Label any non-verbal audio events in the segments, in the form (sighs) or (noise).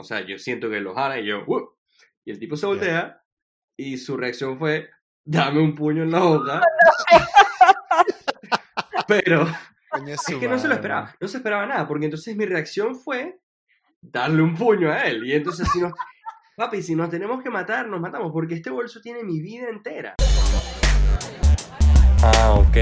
O sea, yo siento que lo jala y yo, "Uh", y el tipo se voltea y su reacción fue, dame un puño en la boca. (laughs) (laughs) Pero es que no se lo esperaba, no se esperaba nada, porque entonces mi reacción fue darle un puño a él. Y entonces si nos, (laughs) papi, si nos tenemos que matar, nos matamos, porque este bolso tiene mi vida entera. Ah, ok.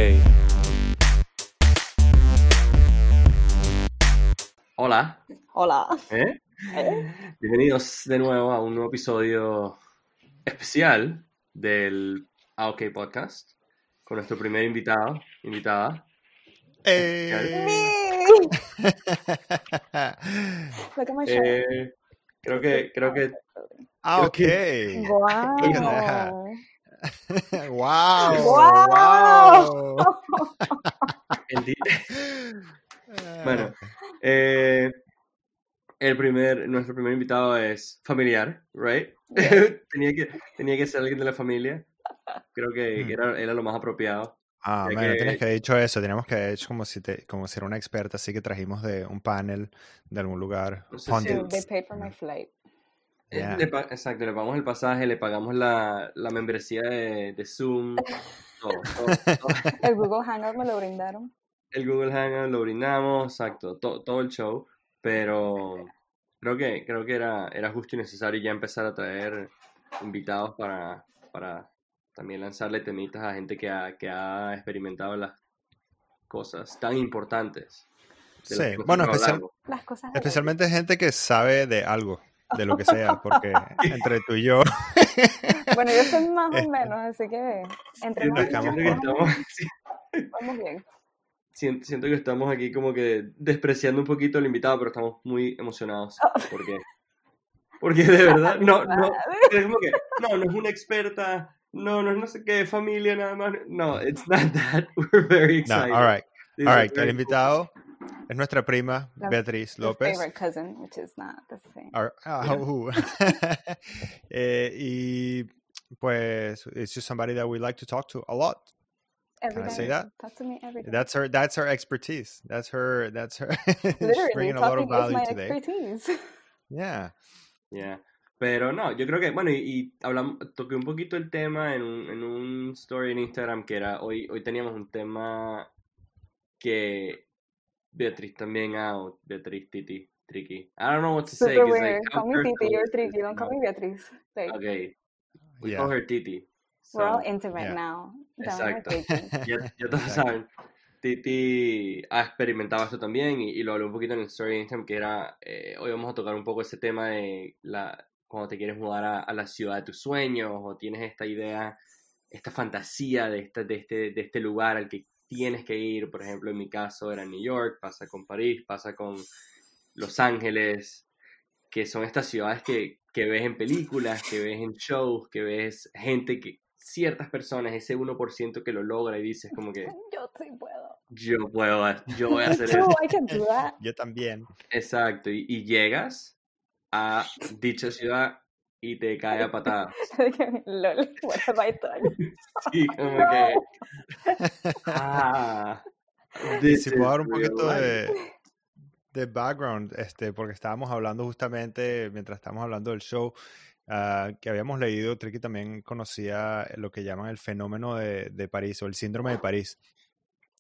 Hola. Hola. ¿Eh? (laughs) Bienvenidos de nuevo a un nuevo episodio especial del AOK Podcast con nuestro primer invitado, invitada. Eh. (laughs) Eh, creo que, creo que, ah, ok. Wow. wow. Wow. wow. el di- bueno, eh, el primer, nuestro primer invitado es familiar, right? (laughs) tenía que, tenía que ser alguien de la familia. Creo que Hmm. era, era lo más apropiado. Ah, bueno, que- tienes que haber dicho eso. Teníamos que haber hecho como si, te, como si era una experta, así que trajimos de un panel de algún lugar. No sé si- they paid for my flight. Eh, Yeah. le exacto, le pagamos el pasaje, le pagamos la, la membresía de, de Zoom, todo, todo, todo. (laughs) El Google Hangout me lo brindaron. el Google Hangout lo brindamos, exacto, to- todo el show, pero creo que, creo que era, era justo y necesario ya empezar a traer invitados para, para también lanzarle temitas a gente que ha, que ha experimentado las cosas tan importantes. Sí, nosotros bueno, especial-. Las cosas Especialmente gente que sabe de algo, de lo que sea, (laughs) porque entre tú y yo, (laughs) Bueno, yo soy más o Este. menos, así que entre Siento, más estamos sí, vamos (laughs) bien. Siento, siento que estamos aquí como que despreciando un poquito al invitado, pero estamos muy emocionados. Porque, porque de verdad, no, (laughs) no, es como que, no, no es una experta, no, no es no sé qué, familia nada más. No, it's not that. (laughs) We're very no, excited. all right, This all right. El invitado es nuestra prima Beatriz López. favorite cousin, which is not the same. Our- ah, Yeah. uh. (laughs) Eh, y pues, it's just somebody that we like to talk to a lot. Every I say that? Talk to me every day. That's her. That's her expertise. That's her. That's her. she's (laughs) Literally, bringing a lot of talking is value my today. expertise. (laughs) Yeah. Yeah. Pero no, yo creo que, bueno, y, y hablamos, toqué un poquito el tema en un, en un story en Instagram que era, hoy, hoy teníamos un tema que Beatriz también, ah, o Beatriz, Titi, Tricky. I don't know what to say. Super 'cause, weird. like, how call me Titi, personal you're is Tricky. this, Don't call no? me Beatriz. Like, Okay, we Yeah. call her Titi. We're all So, intimate yeah. now. Exacto. (laughs) ya, ya todos saben. Titi ha experimentado esto también y, y lo hablé un poquito en el story de Instagram que era, eh, hoy vamos a tocar un poco ese tema de la, cuando te quieres mudar a, a la ciudad de tus sueños o tienes esta idea, esta fantasía de, esta, de, este, de este lugar al que tienes que ir, por ejemplo en mi caso era New York, pasa con París, pasa con Los Ángeles, que son estas ciudades que, que ves en películas, que ves en shows, que ves gente que, ciertas personas, ese 1% que lo logra y dices como que (laughs) Yo sí puedo. yo puedo, yo voy a hacer eso. (laughs) Yo también. Exacto, y, y llegas a dicha ciudad y te cae a patadas. (laughs) Lol? Sí, como que... Ah, this Si puedo dar un poquito life. de, de background, este, porque estábamos hablando justamente, mientras estábamos hablando del show, ah, que habíamos leído, Tricky también conocía lo que llaman el fenómeno de, de París o el síndrome de París.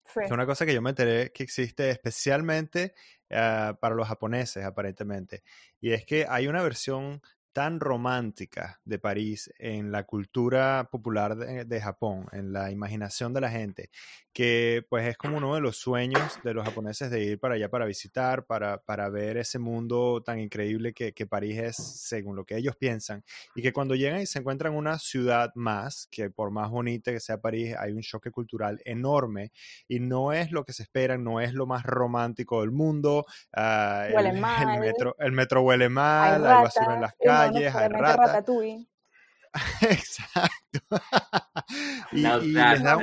Sí. Es una cosa que yo me enteré que existe especialmente ah, para los japoneses, aparentemente. Y es que hay una versión tan romántica de París en la cultura popular de, de Japón, en la imaginación de la gente, que pues es como uno de los sueños de los japoneses de ir para allá para visitar, para, para ver ese mundo tan increíble que, que París es según lo que ellos piensan. Y que cuando llegan y se encuentran una ciudad más, que por más bonita que sea París, hay un choque cultural enorme y no es lo que se espera, no es lo más romántico del mundo. Huele el, (laughs) el metro, el metro huele Hay mal, hay, basura en las calles, probablemente ratas. ratatouille. (laughs) Exacto. (laughs) y, Now y les da un-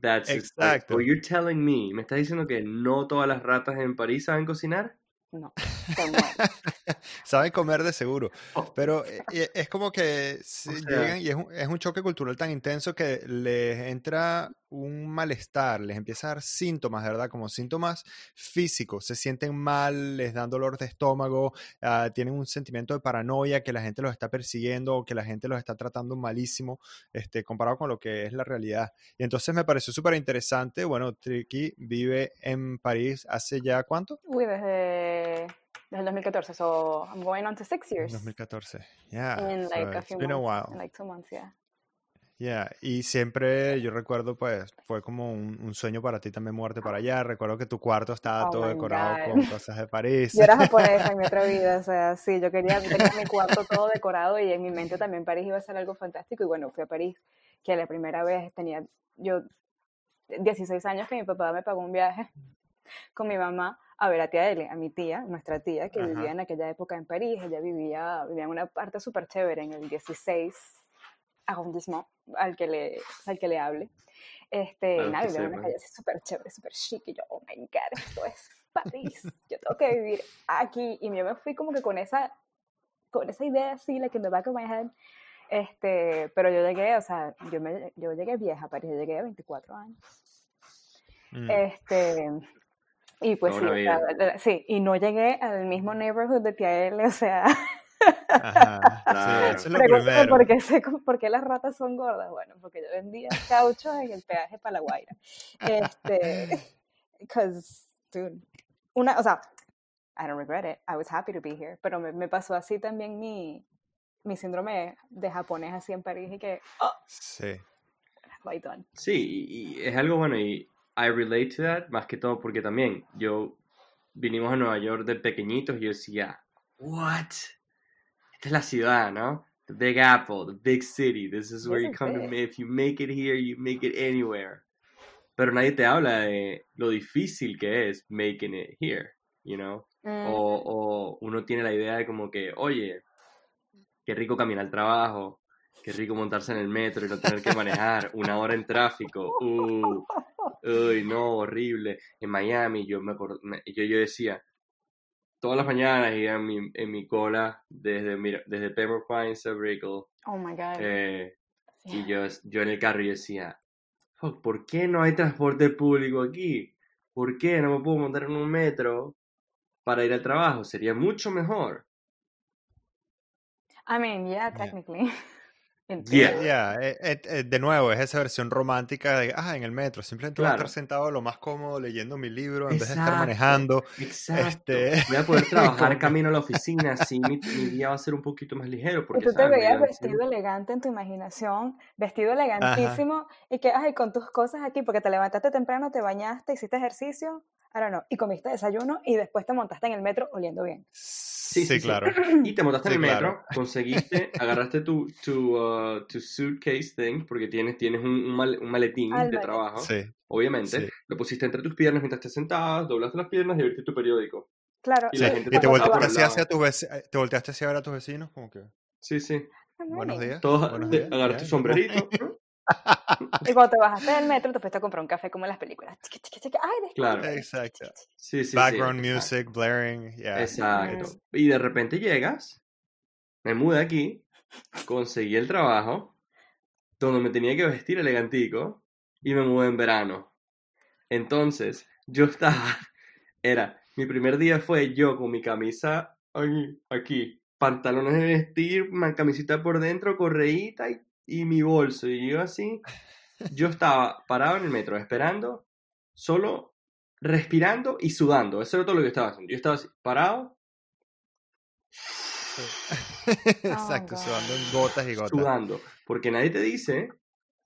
That's Exacto. Exacto. you're telling me, ¿me estás diciendo que no todas las ratas en París saben cocinar? no. (laughs) Saben comer de seguro. Oh. Pero eh, eh, es como que O sea- llegan y es un, es un choque cultural tan intenso que les entra un malestar, les empieza a dar síntomas, ¿verdad? Como síntomas físicos, se sienten mal, les dan dolor de estómago, ah, tienen un sentimiento de paranoia que la gente los está persiguiendo o que la gente los está tratando malísimo, este, comparado con lo que es la realidad. Y entonces me pareció súper interesante, bueno, Tricky vive en París hace ya cuánto? Uy, desde, desde el 2014, so I'm going on to six years. 2014. Yeah. In so like a it's few been a while. in like two months, yeah. Yeah, y siempre yo recuerdo, pues, fue como un, un sueño para ti también muerte para allá. Recuerdo que tu cuarto estaba Oh todo decorado God. con cosas de (laughs) París. Yo era japonesa en mi otra vida, o sea, sí, yo quería tenía mi cuarto todo decorado y en mi mente también París iba a ser algo fantástico y bueno, fui a París, que la primera vez tenía yo 16 años que mi papá me pagó un viaje con mi mamá a ver a tía Eli, a mi tía, nuestra tía, que Ajá. vivía en aquella época en París, ella vivía, vivía en una parte súper chévere, en el 16 arrondissement, al que le, al que le hable. Este, Claro nada, vivía en una calle así súper chévere, súper chic, y yo, oh my god, esto es París, yo tengo que vivir aquí, y yo me fui como que con esa, con esa idea así, like in the back of my head, este, pero yo llegué, o sea, yo, me, yo llegué vieja a París, yo llegué a 24 años, Mm. este, y pues sí, o sea, sí, y no llegué al mismo neighborhood de Tía L, o sea, (laughs) Ajá, sí, Claro. eso es lo primero. por qué, cómo- por qué las ratas son gordas, bueno, porque yo vendía caucho en el peaje para la Guaira, este, (laughs) because, dude, una, o sea, I don't regret it, I was happy to be here, pero me, me pasó así también mi, mi síndrome de japonés así en París y que, oh, Sí. right. Sí, y es algo bueno y I relate to that más que todo porque también yo vinimos a Nueva York de pequeñitos y yo decía, what? Esta es la ciudad, ¿no? The Big Apple, the big city. This is where you come to ma- if you make it here, you make it anywhere. Pero nadie te habla de lo difícil que es making it here, you know? Mm, O, o uno tiene la idea de como que, oye, qué rico caminar al trabajo, qué rico montarse en el metro y no tener que manejar una hora en tráfico. Uh, uy, no, horrible. En Miami yo me me- yo, yo decía, todas las mañanas iba en mi, en mi cola desde, mira, desde Pembroke Pines a Brickell, oh my God. eh, y yo, yo en el carro yo decía, "Fuck, ¿por qué no hay transporte público aquí? ¿Por qué no me puedo montar en un metro para ir al trabajo? Sería mucho mejor. I mean, yeah, Yeah. technically. (laughs) Yeah. Yeah, eh, eh, de nuevo, es esa versión romántica de, ah, en el metro, simplemente voy a Claro. estar sentado lo más cómodo leyendo mi libro en vez de estar Exacto. manejando. Exacto. Este, Voy a poder (laughs) trabajar camino a la oficina, así mi, mi día va a ser un poquito más ligero. Y Porque, tú te veías vestido elegante en tu imaginación, vestido elegantísimo, y que, ay, con tus cosas aquí, porque te levantaste temprano, te bañaste, hiciste ejercicio, I don't know, y comiste desayuno, y después te montaste en el metro oliendo bien. Sí, sí, sí. claro. (clears throat) Y te montaste Sí, en el metro, claro. (laughs) conseguiste, agarraste tu, tu, uh, tu suitcase thing, porque tienes, tienes un, un mal- un maletín el de trabajo, Sí, obviamente. sí. Lo pusiste entre tus piernas mientras te sentabas, doblaste las piernas y abriste tu periódico. Claro, Y la gente Y te volteaste hacia tus veci- eh, te volteaste hacia ver a tus vecinos, como que, Sí, sí. Buenos días. Todos buenos días, agarraste tu sombrerito. ¿no? Y cuando te bajaste del metro, te fuiste a comprar un café como en las películas. Chiqui, chiqui, chiqui, Ay. Claro. Exacto. Sí, sí, sí. Background exacto. music, blaring, yeah. Exacto. Y de repente llegas, me mudé aquí, conseguí el trabajo, donde me tenía que vestir elegantico, y me mudé en verano. Entonces, yo estaba, era, mi primer día fue yo con mi camisa aquí, aquí, pantalones de vestir, camisita por dentro, correíta y, y mi bolso. Y yo así, yo estaba parado en el metro esperando, solo respirando y sudando. Eso era todo lo que yo estaba haciendo. Yo estaba así, parado, (laughs) Exacto, God. sudando en gotas y gotas. sudando. Porque nadie te dice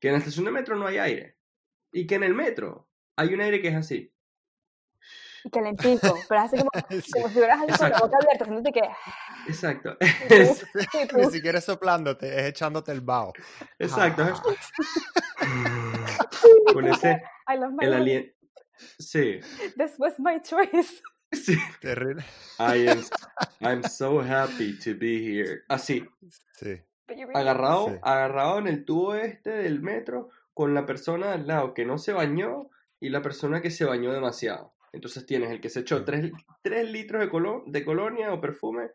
que en la estación de metro no hay aire. Y que en el metro hay un aire que es así. Y calentico, (laughs) pero así como, (laughs) Sí. como si hubieras algo con la boca abierta, haciéndote que... Exacto. (laughs) y tú- Es- y tú- Ni siquiera es soplándote, es echándote el vaho. exacto. Ah. Con ese, I love my el aliento. Sí, This was my choice. sí. Terrible. I am, I'm so happy to be here. Así, Sí. You really- agarrado, Sí. agarrado en el tubo este del metro con la persona al lado que no se bañó y la persona que se bañó demasiado. Entonces tienes el que se echó Sí. 3, litros de, colo- de colonia o perfume y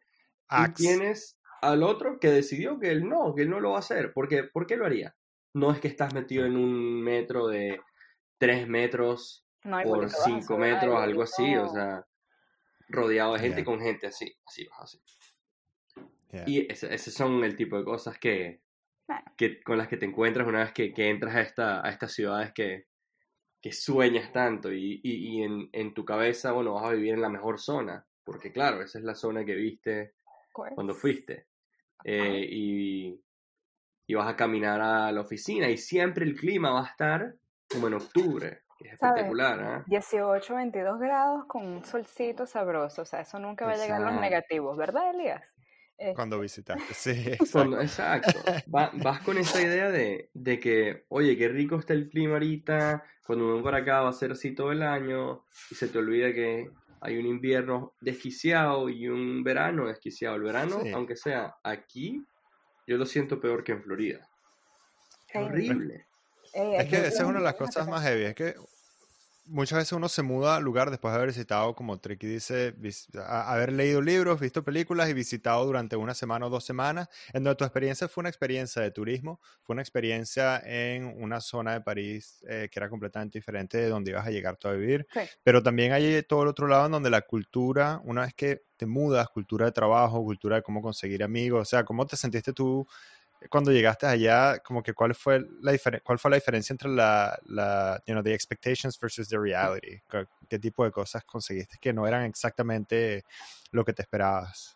Axe. tienes al otro que decidió que él no, que él no lo va a hacer. Porque, ¿Por qué lo haría? No es que estás metido en un metro de 3 metros No, y por porque te vas a 5 subir metros, algo así, o sea, rodeado de gente Ya. con gente así, así, así. Yeah. Y ese, ese son el tipo de cosas que, que con las que te encuentras una vez que, que entras a, esta, a estas ciudades que, que sueñas tanto y, y, y en, en tu cabeza, bueno, vas a vivir en la mejor zona, porque claro, esa es la zona que viste course. cuando fuiste. Eh, y, y vas a caminar a la oficina y siempre el clima va a estar como en octubre, que es ¿Sabes? espectacular, ¿ah? 18, 22 grados con un solcito sabroso, o sea, eso nunca va a llegar a los negativos, ¿verdad, Elías? Cuando visitaste, (laughs) sí, Cuando- exacto. exacto. Va- vas con esa (laughs) idea de, de que, oye, qué rico está el clima ahorita, cuando uno para acá va a ser así todo el año, y se te olvida que hay un invierno desquiciado y un verano desquiciado. El verano, Sí. aunque sea aquí, yo lo siento peor que en Florida. Es horrible. Es que esa es una de las cosas más heavy. Es que muchas veces uno se muda al lugar después de haber visitado, como Tricky dice, haber leído libros, visto películas y visitado durante una semana o dos semanas, en donde tu experiencia fue una experiencia de turismo, fue una experiencia en una zona de París eh, que era completamente diferente de donde ibas a llegar tú a vivir. Sí. Pero también hay todo el otro lado en donde la cultura, una vez que te mudas, cultura de trabajo, cultura de cómo conseguir amigos, o sea, ¿cómo te sentiste tú cuando llegaste allá? Como que cuál fue la diferen- cuál fue la diferencia entre la, la you know, the expectations versus the reality? ¿Qué, qué tipo de cosas conseguiste que no eran exactamente lo que te esperabas?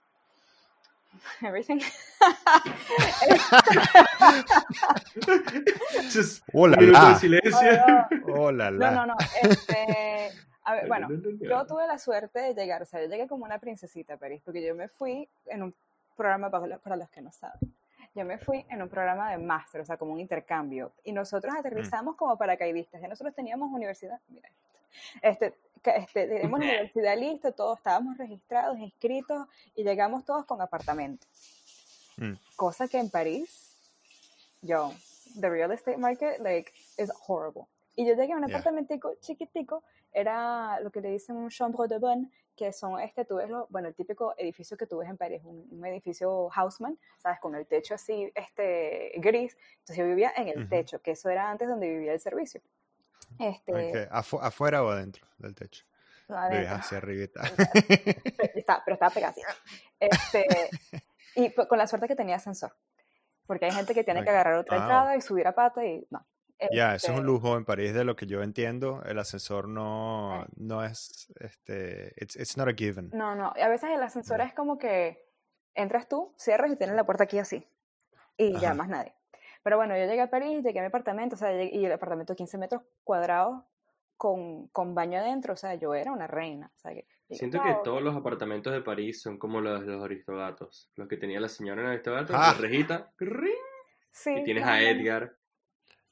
(laughs) Everything. (laughs) Just Hola, de la. silencio. Hola, No, la. no, no. Este, a ver, bueno, yo tuve la suerte de llegar, o sea, yo llegué como una princesita a París, porque yo me fui en un programa, para los, para los que no saben, yo me fui en un programa de máster, o sea, como un intercambio, y nosotros aterrizamos como paracaidistas, ya nosotros teníamos universidad, mira este, este, teníamos la (laughs) universidad lista, todos estábamos registrados, inscritos, y llegamos todos con apartamento. Mm. Cosa que en París, yo, the real estate market, like, is horrible. Y yo llegué a un Yeah. apartamentico chiquitico, era lo que le dicen un chambre de bonne, que son, este, tú ves, lo, bueno, el típico edificio que tú ves en París, un, un edificio Haussmann, ¿sabes? Con el techo así, este, gris. Entonces yo vivía en el Ujú. techo, que eso era antes donde vivía el servicio. Este, Ok, afu- ¿Afuera o adentro del techo? no, adentro. hacia arribita. (laughs) Está, pero estaba pegado así. Este, (laughs) y pues, con la suerte que tenía ascensor. Porque hay gente que tiene que Ok. agarrar otra Ah, entrada y subir a pata y no. Ya, eso es un Este, lujo en París de lo que yo entiendo. El ascensor no, no es, este, it's, it's not a given. No, no. A veces el ascensor Ya. es como que entras tú, cierras y tienes la puerta aquí así. Y ya Ajá. más nadie. Pero bueno, yo llegué a París, llegué a mi apartamento, o sea, llegué- y el apartamento de 15 metros cuadrados con, con baño adentro, o sea, yo era una reina. O sea, que, Siento que todos los apartamentos de París son como los de los aristogatos. Los que tenía la señora en Aristogatos, Ah. la rejita, ¡ring! Sí, y tienes a. Edgar.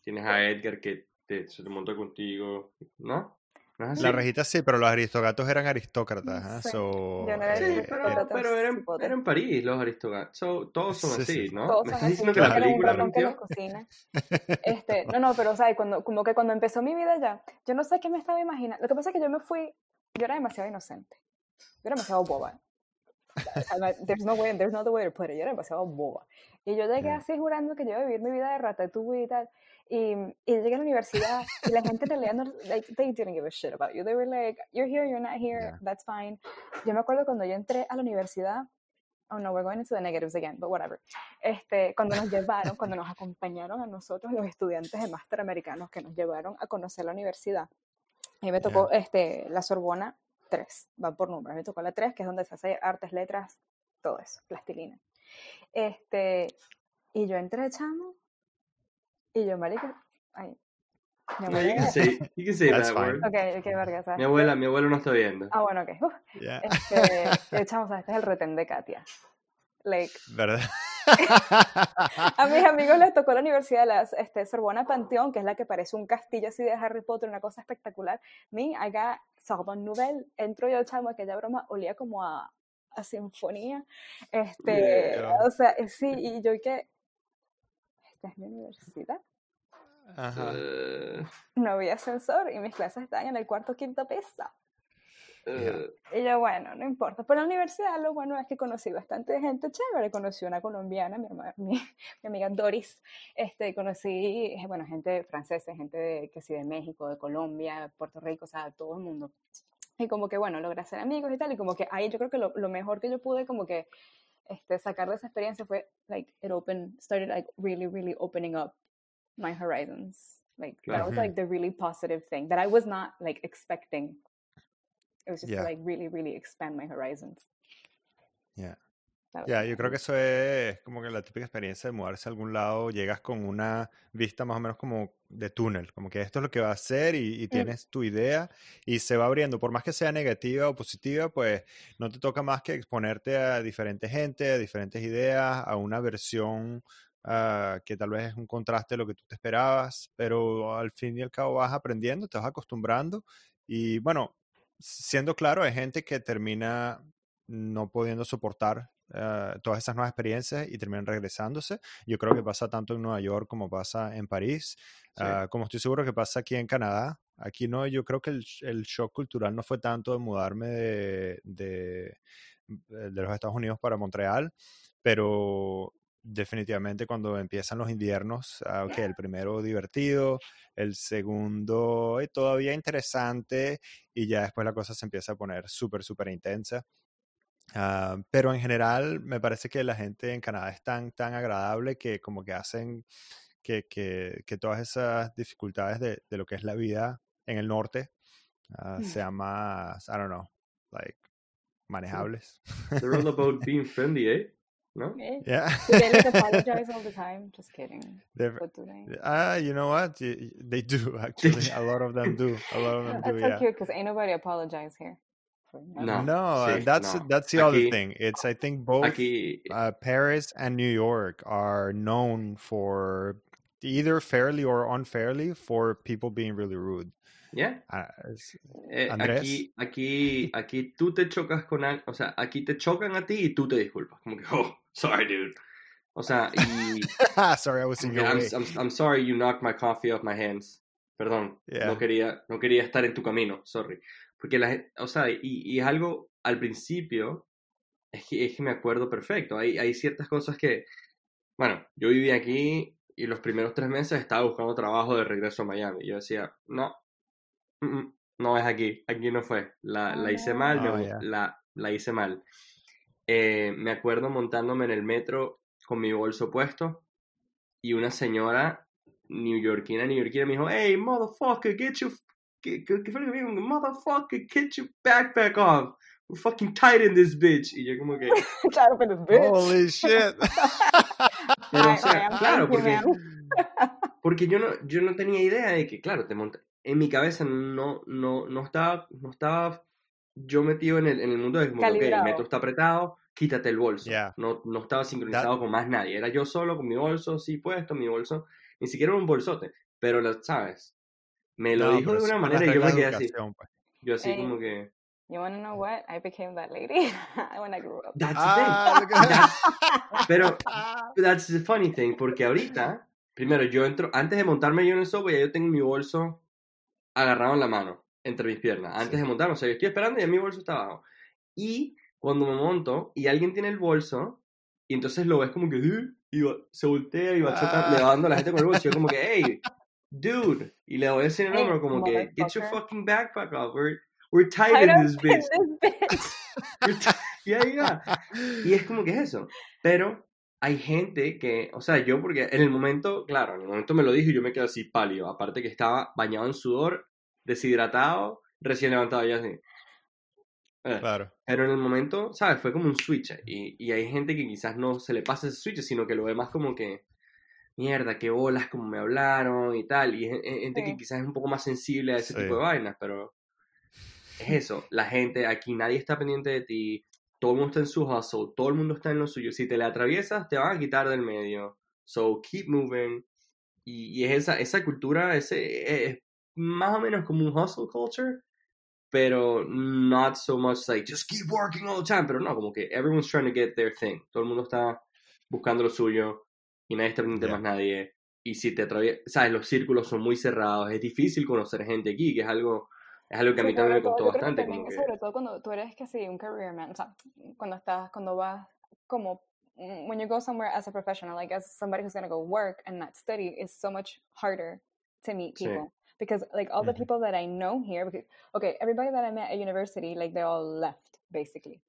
Tienes a Edgar que te, se te monta contigo, ¿no? ¿No es así? La rejita sí, pero los aristogatos eran aristócratas. ¿ah? Sí, So, yo no era Sí, eh, pero, pero eran, eran París los aristogatos. So, todos son Sí, así, sí. ¿no? Todos ¿Me son estás así, diciendo que yo la película que mintió? Este, no, no, pero o sea, cuando, como que cuando empezó mi vida ya, yo no sé qué me estaba imaginando. Lo que pasa es que yo me fui, yo era demasiado inocente. Yo era demasiado boba. There's no way, there's no other way to put it. Yo era demasiado boba. Y yo llegué Yeah. así jurando que yo iba a vivir mi vida de ratatouille y tal. Y, y llegué a la universidad y la gente en realidad no, like, they didn't give a shit about you. They were like, you're here, you're not here, Yeah. that's fine. Yo me acuerdo cuando yo entré a la universidad, oh no, we're going into the negatives again, but whatever. Este, cuando nos llevaron, cuando nos acompañaron a nosotros, los estudiantes de máster americanos que nos llevaron a conocer la universidad. Y me tocó este, la Sorbona 3, va por números. Me tocó la 3, que es donde se hace artes, letras, todo eso, plastilina. Este, y yo entré, chamo, y yo, marica, ay, mi No, you can abuela- say, you can say. Mi abuela, mi abuelo no está viendo. Ah, bueno, ok. uf, (laughs) yeah, Este, chamo, o sea, este es el retén de Katia. Like, ¿verdad? (laughs) A mis amigos les tocó la Universidad de las este, Sorbona Panteón, que es la que parece un castillo así de Harry Potter, una cosa espectacular. Me, I got Sorbonne Nouvelle. Entro yo, chamo, aquella broma olía como a, a sinfonía. Este, Yeah. o sea, eh, sí, y yo que, es mi universidad. Ajá. Eh, No había ascensor y mis clases estaban en el cuarto quinto piso. eh, Y yo, bueno, no importa. Pero en la universidad lo bueno es que conocí bastante gente chévere. Conocí una colombiana, mi, herma- mi, (laughs) mi amiga Doris. Este, conocí, eh, bueno, gente francesa, gente de, que sí, de México, de Colombia, Puerto Rico, o sea, todo el mundo. Y como que, bueno, logré hacer amigos y tal. Y como que ahí yo creo que lo, lo mejor que yo pude como que este, sacar de esa experiencia fue, like, it opened, started like really, really opening up my horizons. Like, that was like the really positive thing that I was not like expecting. It was just Yeah. to like really, really expand my horizons. Yeah. Ya, yo creo que eso es como que la típica experiencia de mudarse a algún lado, llegas con una vista más o menos como de túnel, como que esto es lo que va a hacer y, y tienes tu idea y se va abriendo, por más que sea negativa o positiva, pues no te toca más que exponerte a diferente gente, a diferentes ideas, a una versión ah, que tal vez es un contraste de lo que tú te esperabas, pero al fin y al cabo vas aprendiendo, te vas acostumbrando y bueno, siendo claro, hay gente que termina no pudiendo soportar eh, todas esas nuevas experiencias y terminan regresándose. Yo creo que pasa tanto en Nueva York como pasa en París, sí. ah, como estoy seguro que pasa aquí en Canadá. Aquí no, yo creo que el, el shock cultural no fue tanto de mudarme de, de, eh, de los Estados Unidos para Montreal, pero definitivamente cuando empiezan los inviernos, ah, ok, el primero divertido, el segundo eh, todavía interesante y ya después la cosa se empieza a poner súper, súper intensa. Ah, pero en general me parece que la gente en Canadá es tan, tan agradable que como que hacen que, que, que todas esas dificultades de, de lo que es la vida en el norte ah, Mm. sean más, I don't know, like, manejables. They're all about (laughs) being friendly, eh? ¿No? Eh, Yeah. Do they like apologize all the time? Just kidding. They're- What do they? Ah, you know what? They do (laughs) actually. A lot of them (laughs) do. A lot of them do. That's so Yeah. cute because ain't nobody apologize here. For No. No, sí, that's no. that's the other thing. It's I think both Aquí, uh, Paris and New York are known for either fairly or unfairly for people being really rude. yeah. Ah, es- Eh, Andrés. aquí, aquí, aquí tú te chocas con alguien, o sea, aquí te chocan a ti y tú te disculpas, como que, (laughs) oh, sorry, dude. O sea, y (laughs) Sorry, I was in como your I'm, way. I'm, I'm sorry you knocked my coffee off my hands. Perdón, Yeah. no quería, no quería estar en tu camino, sorry. Porque la gente, o sea, y, y es algo al principio, es que, es que me acuerdo perfecto. Hay, hay ciertas cosas que, bueno, yo vivía aquí y los primeros tres meses estaba buscando trabajo de regreso a Miami. Yo decía, no, no es aquí, aquí no fue. La, la hice mal, me no. bu- Oh, yeah. la, la hice mal. Eh, me acuerdo montándome en el metro con mi bolso puesto y una señora neoyorquina, neoyorquina me dijo, hey, motherfucker, get your, ¿qué, qué, qué fue lo que me dijo? Motherfucker, get your backpack off. We're fucking tight in this bitch. Y yo como que, (laughs) claro, pero es bitch. Holy shit. (laughs) pero o sea, claro, porque, porque yo no, yo no tenía idea de que, claro, te monta, en mi cabeza no, no, no estaba, no estaba yo metido en el, en el mundo de como que, ok, el metro está apretado, quítate el bolso. Yeah. No, no estaba sincronizado con más nadie. Era yo solo con mi bolso, sí puesto, mi bolso, ni siquiera era un bolsote, pero lo sabes. Me lo No, dijo de una manera y yo me quedé así. pues. Yo así Ey. como que, You want to know what? I became that lady (laughs) when I grew up. that's the Ah, thing. at That's- (laughs) pero that's the funny thing, porque ahorita, primero yo entro, antes de montarme yo en el subway, yo tengo mi bolso agarrado en la mano, entre mis piernas, antes Sí. de montarme, o sea, yo estoy esperando y ya mi bolso está abajo. Y cuando me monto y alguien tiene el bolso, y entonces lo ves como que, y se voltea y va chocando, Ah. le va dando a la gente con el bolso, y yo como que, hey, dude, y le voy a decir el hombro como que, get your fucking backpack off, we're, we're tight in this (laughs) bitch. this bitch. (laughs) We're ti- yeah, yeah. Y es como que es eso. Pero hay gente que, o sea, yo porque en el momento, claro, en el momento me lo dijo y yo me quedo así pálido. Aparte que estaba bañado en sudor, deshidratado, recién levantado ya así. Eh, Claro. Pero en el momento, ¿sabes? Fue como un switch. Y, y hay gente que quizás no se le pasa ese switch, sino que lo ve más como que, mierda, qué bolas, como me hablaron y tal. Y gente que quizás es un poco más sensible a ese Sí. tipo de vainas, pero es eso. La gente, aquí nadie está pendiente de ti. Todo el mundo está en su hustle, todo el mundo está en lo suyo. Si te le atraviesas, te van a quitar del medio. So, keep moving. Y, y es esa, esa cultura, ese, es más o menos como un hustle culture, pero not so much like just keep working all the time. Pero no, como que everyone's trying to get their thing. Todo el mundo está buscando lo suyo y nadie está pendiente Yeah. más nadie. Y si te atraviesas, sabes, los círculos son muy cerrados, es difícil conocer gente aquí, que es algo, es algo que a mí Sí, también me costó creo que bastante. también, Como que, sobre todo cuando tú eres que sí, un career man, o sea, cuando estás, cuando vas como, mm, when you go somewhere as a professional, like as somebody who's going to go work and not study, it's so much harder to meet Sí. people. Because like all the people that I know here, because, okay, everybody that I met at university, like they all left basically.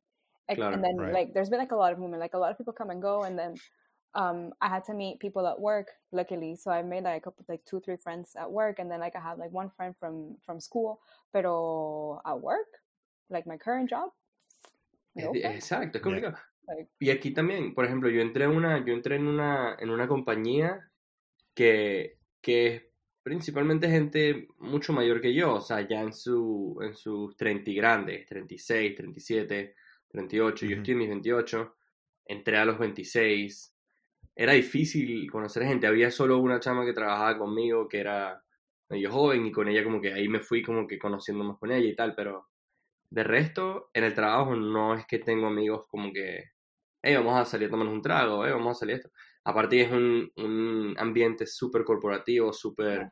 Like, Claro. and then Right. like there's been like a lot of movement, like a lot of people come and go, and then um, I had to meet people at work, luckily. So I made like a couple, like two, three friends at work, and then like I had like one friend from from school. Pero at work, like my current job, no friends. exacto, es complicado. Like, Y aquí también, por ejemplo, yo entré en una, yo entré en una, en una compañía que, que es principalmente gente mucho mayor que yo, o sea, ya en su, en sus 30 y grandes, 36, 37, 38, yo Ujú. estoy en mis 28, entré a los 26, era difícil conocer gente, había solo una chama que trabajaba conmigo que era medio joven y con ella como que ahí me fui como que conociendo más con ella y tal, pero de resto, en el trabajo no es que tengo amigos como que, hey, vamos a salir a tomarnos un trago, hey, vamos a salir a esto. Aparte es un, un ambiente súper corporativo, súper...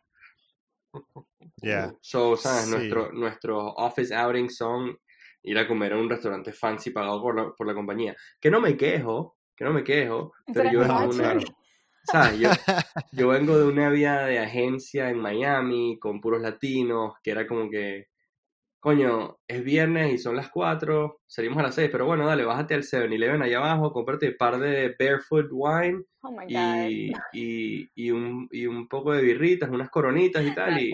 (laughs) Yeah. So, ¿sabes? Sí. Nuestro, nuestros office outings son ir a comer a un restaurante fancy pagado por la, por la compañía. Que no me quejo, que no me quejo, pero yo vengo de una... ¿Sabes? Yo, (laughs) yo vengo de una vida de agencia en Miami con puros latinos, que era como que, coño, es viernes y son las 4, salimos a las 6, pero bueno, dale, bájate al 7-Eleven allá abajo, cómprate un par de barefoot wine oh y, y, y, un, y un poco de birritas, unas coronitas y (laughs) tal, y.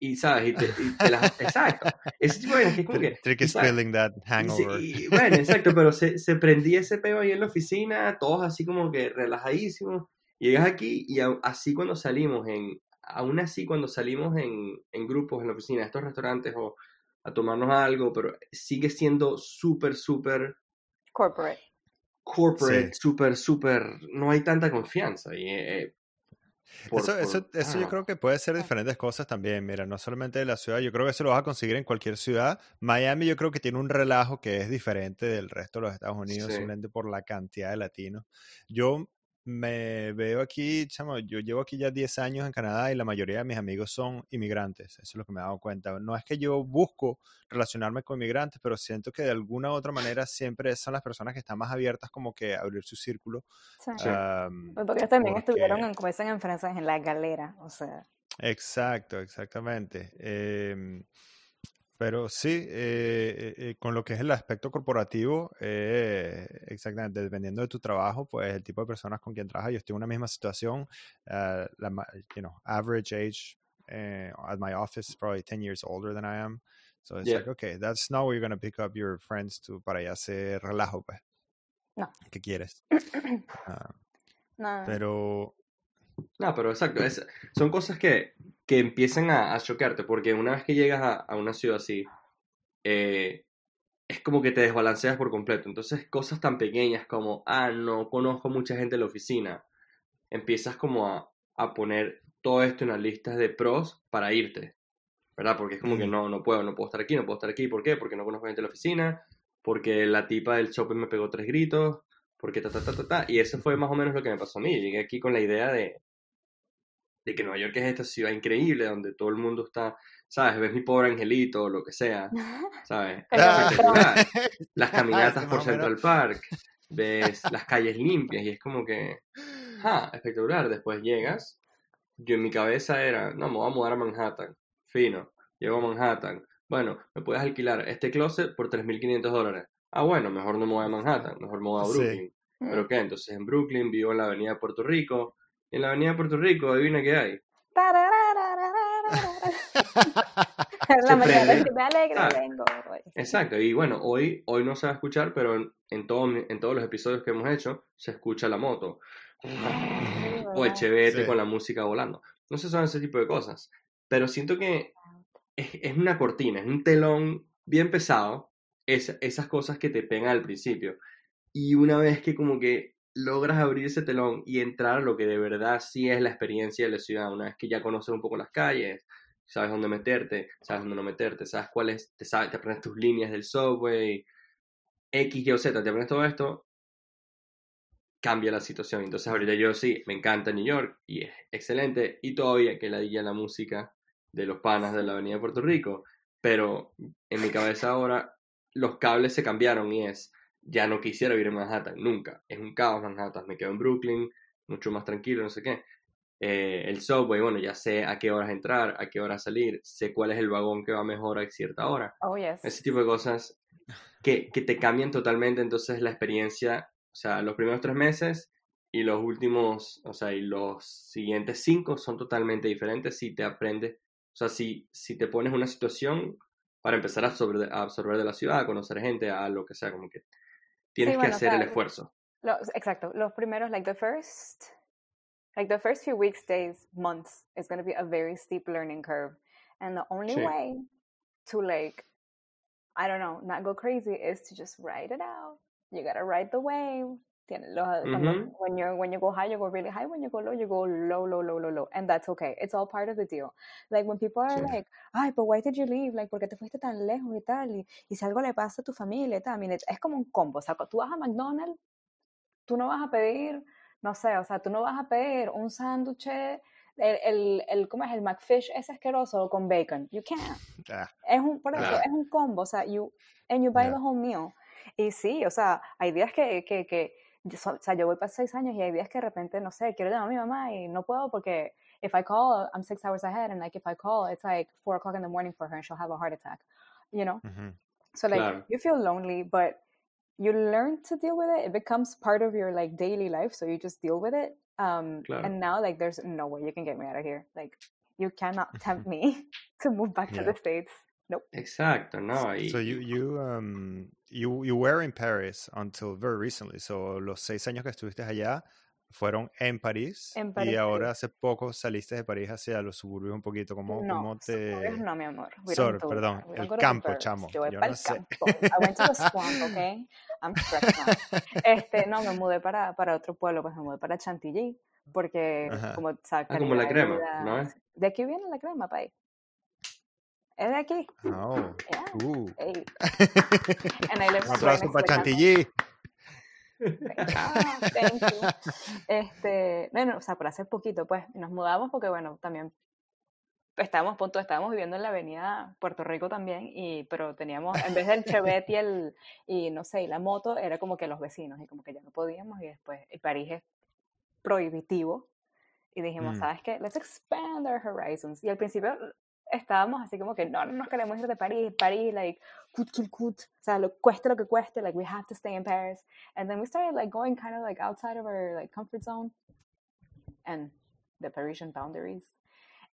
y sabes, y te, y te las... Exacto, ese tipo de vainas que es como que... Tricky ¿sabes? spilling that Y sí, hangover. y bueno, exacto, pero (laughs) se, se prendía ese peo ahí en la oficina, todos así como que relajadísimos. Llegas aquí y a- así cuando salimos, en, aún así cuando salimos en, en grupos en la oficina, a estos restaurantes o a tomarnos algo, pero sigue siendo súper, súper Corporate. corporate, Sí. súper, súper, no hay tanta confianza. Y, eh, por- Eso, por- eso, eso yo ah, creo que puede ser diferentes cosas también. Mira, no solamente de la ciudad, yo creo que eso lo vas a conseguir en cualquier ciudad. Miami yo creo que tiene un relajo que es diferente del resto de los Estados Unidos, Sí. simplemente por la cantidad de latinos. Yo me veo aquí, chamo, yo llevo aquí ya 10 años en Canadá y la mayoría de mis amigos son inmigrantes. Eso es lo que me he dado cuenta. No es que yo busco relacionarme con inmigrantes, pero siento que de alguna u otra manera siempre son las personas que están más abiertas como que a abrir su círculo. Sí. Pues porque ellos también porque- estuvieron en, como dicen en francés, en la galera, o sea. Exacto, exactamente. Em, pero sí, eh, eh, eh, con lo que es el aspecto corporativo, eh, exactamente, dependiendo de tu trabajo, pues el tipo de personas con quien trabajas, yo estoy en una misma situación, uh, la, you know, average age at my office is probably 10 years older than I am. So it's Yeah. like, okay, that's not where you're going to pick up your friends to, para ya hacer relajo, pues. No. ¿Qué quieres? (clears throat) Ah, No, pero No, pero exacto, es- son cosas que, que empiezan a, a choquearte, porque una vez que llegas a, a una ciudad así, eh, es como que te desbalanceas por completo. Entonces, cosas tan pequeñas como, ah, no conozco mucha gente en la oficina, empiezas como a, a poner todo esto en las listas de pros para irte, ¿verdad? Porque es como que no, no puedo, no puedo estar aquí, no puedo estar aquí. ¿Por qué? Porque no conozco gente en la oficina, porque la tipa del shopping me pegó tres gritos, porque ta, ta, ta, ta, ta. Y eso fue más o menos lo que me pasó a mí. Llegué aquí con la idea de, de que Nueva York es esta ciudad increíble donde todo el mundo está, ¿sabes? Ves mi pobre angelito o lo que sea, (laughs) ¿sabes? Es Pero- espectacular. Las (laughs) caminatas por. Central Park, ves las calles limpias y es como que, ah, espectacular. Después llegas, yo en mi cabeza era, no, me voy a mudar a Manhattan, fino, llego a Manhattan. Bueno, me puedes alquilar este closet por 3.500 dólares. Ah, bueno, mejor no me voy a Manhattan, mejor me voy a Sí. Brooklyn. ¿Pero qué? Entonces en Brooklyn vivo en la avenida de Puerto Rico. En la avenida Puerto Rico, adivina qué hay. la mañana me alegro, Ah. vengo. Exacto, y bueno, hoy, hoy no se va a escuchar, pero en, en, todo en todos los episodios que hemos hecho se escucha la moto. O el chevete Sí. con la música volando. No sé, son ese tipo de cosas. Pero siento que es, es una cortina, es un telón bien pesado, es- esas cosas que te pegan al principio. Y una vez que como que logras abrir ese telón y entrar a lo que de verdad sí es la experiencia de la ciudad, una vez que ya conoces un poco las calles, sabes dónde meterte, sabes dónde no meterte, sabes cuáles, te, sabes, te aprendes tus líneas del subway, X, Y o Z, te aprendes todo esto, cambia la situación. Entonces ahorita yo sí, me encanta New York y es excelente y todavía que la la música de los panas de la Avenida de Puerto Rico, pero en mi cabeza ahora los cables se cambiaron y es, ya no quisiera vivir en Manhattan, nunca. Es un caos Manhattan, me quedo en Brooklyn, mucho más tranquilo, no sé qué. Eh, el subway, bueno, ya sé a qué horas entrar, a qué horas salir, sé cuál es el vagón que va mejor a cierta hora. Oh, yes. Ese tipo de cosas que, que te cambian totalmente entonces la experiencia, o sea, los primeros tres meses y los últimos, o sea, y los siguientes cinco son totalmente diferentes si te aprendes, o sea, si, si te pones una situación para empezar a absorber, a absorber de la ciudad, a conocer gente, a lo que sea, como que tienes Sí, que bueno, hacer el esfuerzo. Los, exacto. Los primeros, like the first, like the first few weeks, days, months, is going to be a very steep learning curve. And the only Sí. way to like, I don't know, not go crazy is to just ride it out. You gotta ride the wave. Tiene- los- cuando- Ujú. when you when you go high, you go really high. When you go low, you go low, low, low, low, low, and that's okay. It's all part of the deal. Like when people are Sí. like, "Ay, but why did you leave? Like, ¿por qué te fuiste tan lejos y tal? Y, y si algo le pasa a tu familia y tal, I mean, it's- es como un combo. O sea, tú vas a McDonald's tú no vas a pedir, no sé, o sea, tú no vas a pedir un sándwich, el, el, el, ¿cómo es? El McFish ese asqueroso con bacon. You can't. Ah, Es un, por eso, Claro. es un combo, o sea, you, and you buy Yeah. the whole meal. Y sí, o sea, hay días que, que, que yo so- o sea, yo voy para seis años y hay días que de repente, no sé, quiero llamar a mi mamá y no puedo porque if I call, I'm six hours ahead, and like if I call, it's like four o'clock in the morning for her and she'll have a heart attack, you know? ujú. So like Claro. you feel lonely, but you learn to deal with it. It becomes part of your like daily life, so you just deal with it. Um, Claro. and now like there's no way you can get me out of here. Like you cannot tempt (laughs) me (laughs) to move back to the states. Nope. Exacto, ¿no? Y, So you you um you you were in Paris until very recently. So los seis años que estuviste allá fueron en París En y París, ahora París. hace poco saliste de París hacia los suburbios un poquito. ¿Cómo, no, cómo te suburbios no, mi amor. Sorry, perdón. We el campo, chamo. Yo voy Yo para no el sé. campo. I went to the swamp, (laughs) okay? I'm. Este, no, me mudé para, para otro pueblo, pues me mudé para Chantilly, porque Ajá. como, o sea, Ah, como la crema, vida- ¿no es? De aquí viene la crema, pay. Es de aquí. Oh, (laughs) Yeah. uh. Hey. (laughs) And I live Un aplauso para. Chantilly. Ah, thank you. (laughs) Este, bueno, o sea, por hace poquito, pues, nos mudamos porque, bueno, también estábamos, punto, estábamos viviendo en la avenida Puerto Rico también, y, pero teníamos, en vez del Chevette y el, y no sé, y la moto, era como que los vecinos, y como que ya no podíamos, y después el París es prohibitivo, y dijimos, Mm. ¿sabes qué? Let's expand our horizons. Y al principio estábamos así como que no, no nos queremos ir de París, París, like, cut, cut, cut. O sea, lo, cueste lo que cueste, like, we have to stay in Paris. And then we started, like, going kind of, like, outside of our, like, comfort zone and the Parisian boundaries.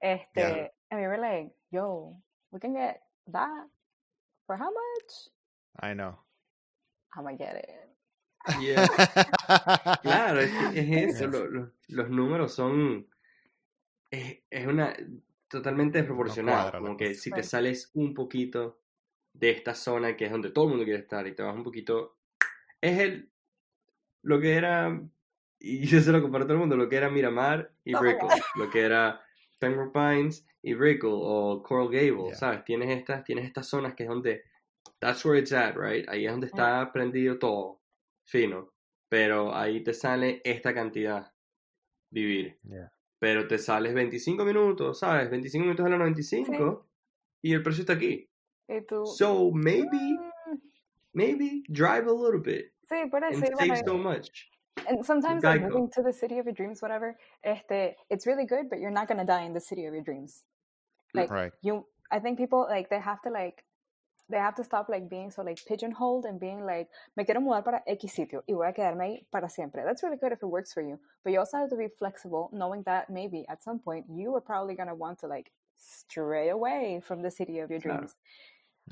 Este, Yeah. and we were like, yo, we can get that for how much? I know. I'm gonna get it. Yeah. (laughs) Claro, es, (laughs) eso, lo- lo- los números son, es, es una, totalmente desproporcionado, cuadra la como que si te sales un poquito de esta zona que es donde todo el mundo quiere estar y te vas un poquito, es el, lo que era, y (laughs) yo se lo comparto a todo el mundo, lo que era Miramar y Oh Brickell, lo que era Pembroke Pines y Brickell o Coral Gable, Yeah. ¿sabes? Tienes estas, tienes estas zonas que es donde, that's where it's at, right? Ahí es donde está prendido todo, fino, pero ahí te sale esta cantidad vivir. Yeah. Pero te sales 25 minutos, ¿sabes? 25 minutos de la 95 y el precio está aquí. Y tú, So maybe, mm, maybe drive a little bit sí, por and save so much. And sometimes like moving to the city of your dreams, whatever, este, it's really good, but you're not gonna die in the city of your dreams. Like Right. you, I think people like they have to like they have to stop like being so like pigeonholed and being like me quiero mudar para X sitio y voy a quedarme ahí para siempre. That's really good if it works for you, but you also have to be flexible, knowing that maybe at some point you are probably gonna want to like stray away from the city of your Claro. dreams.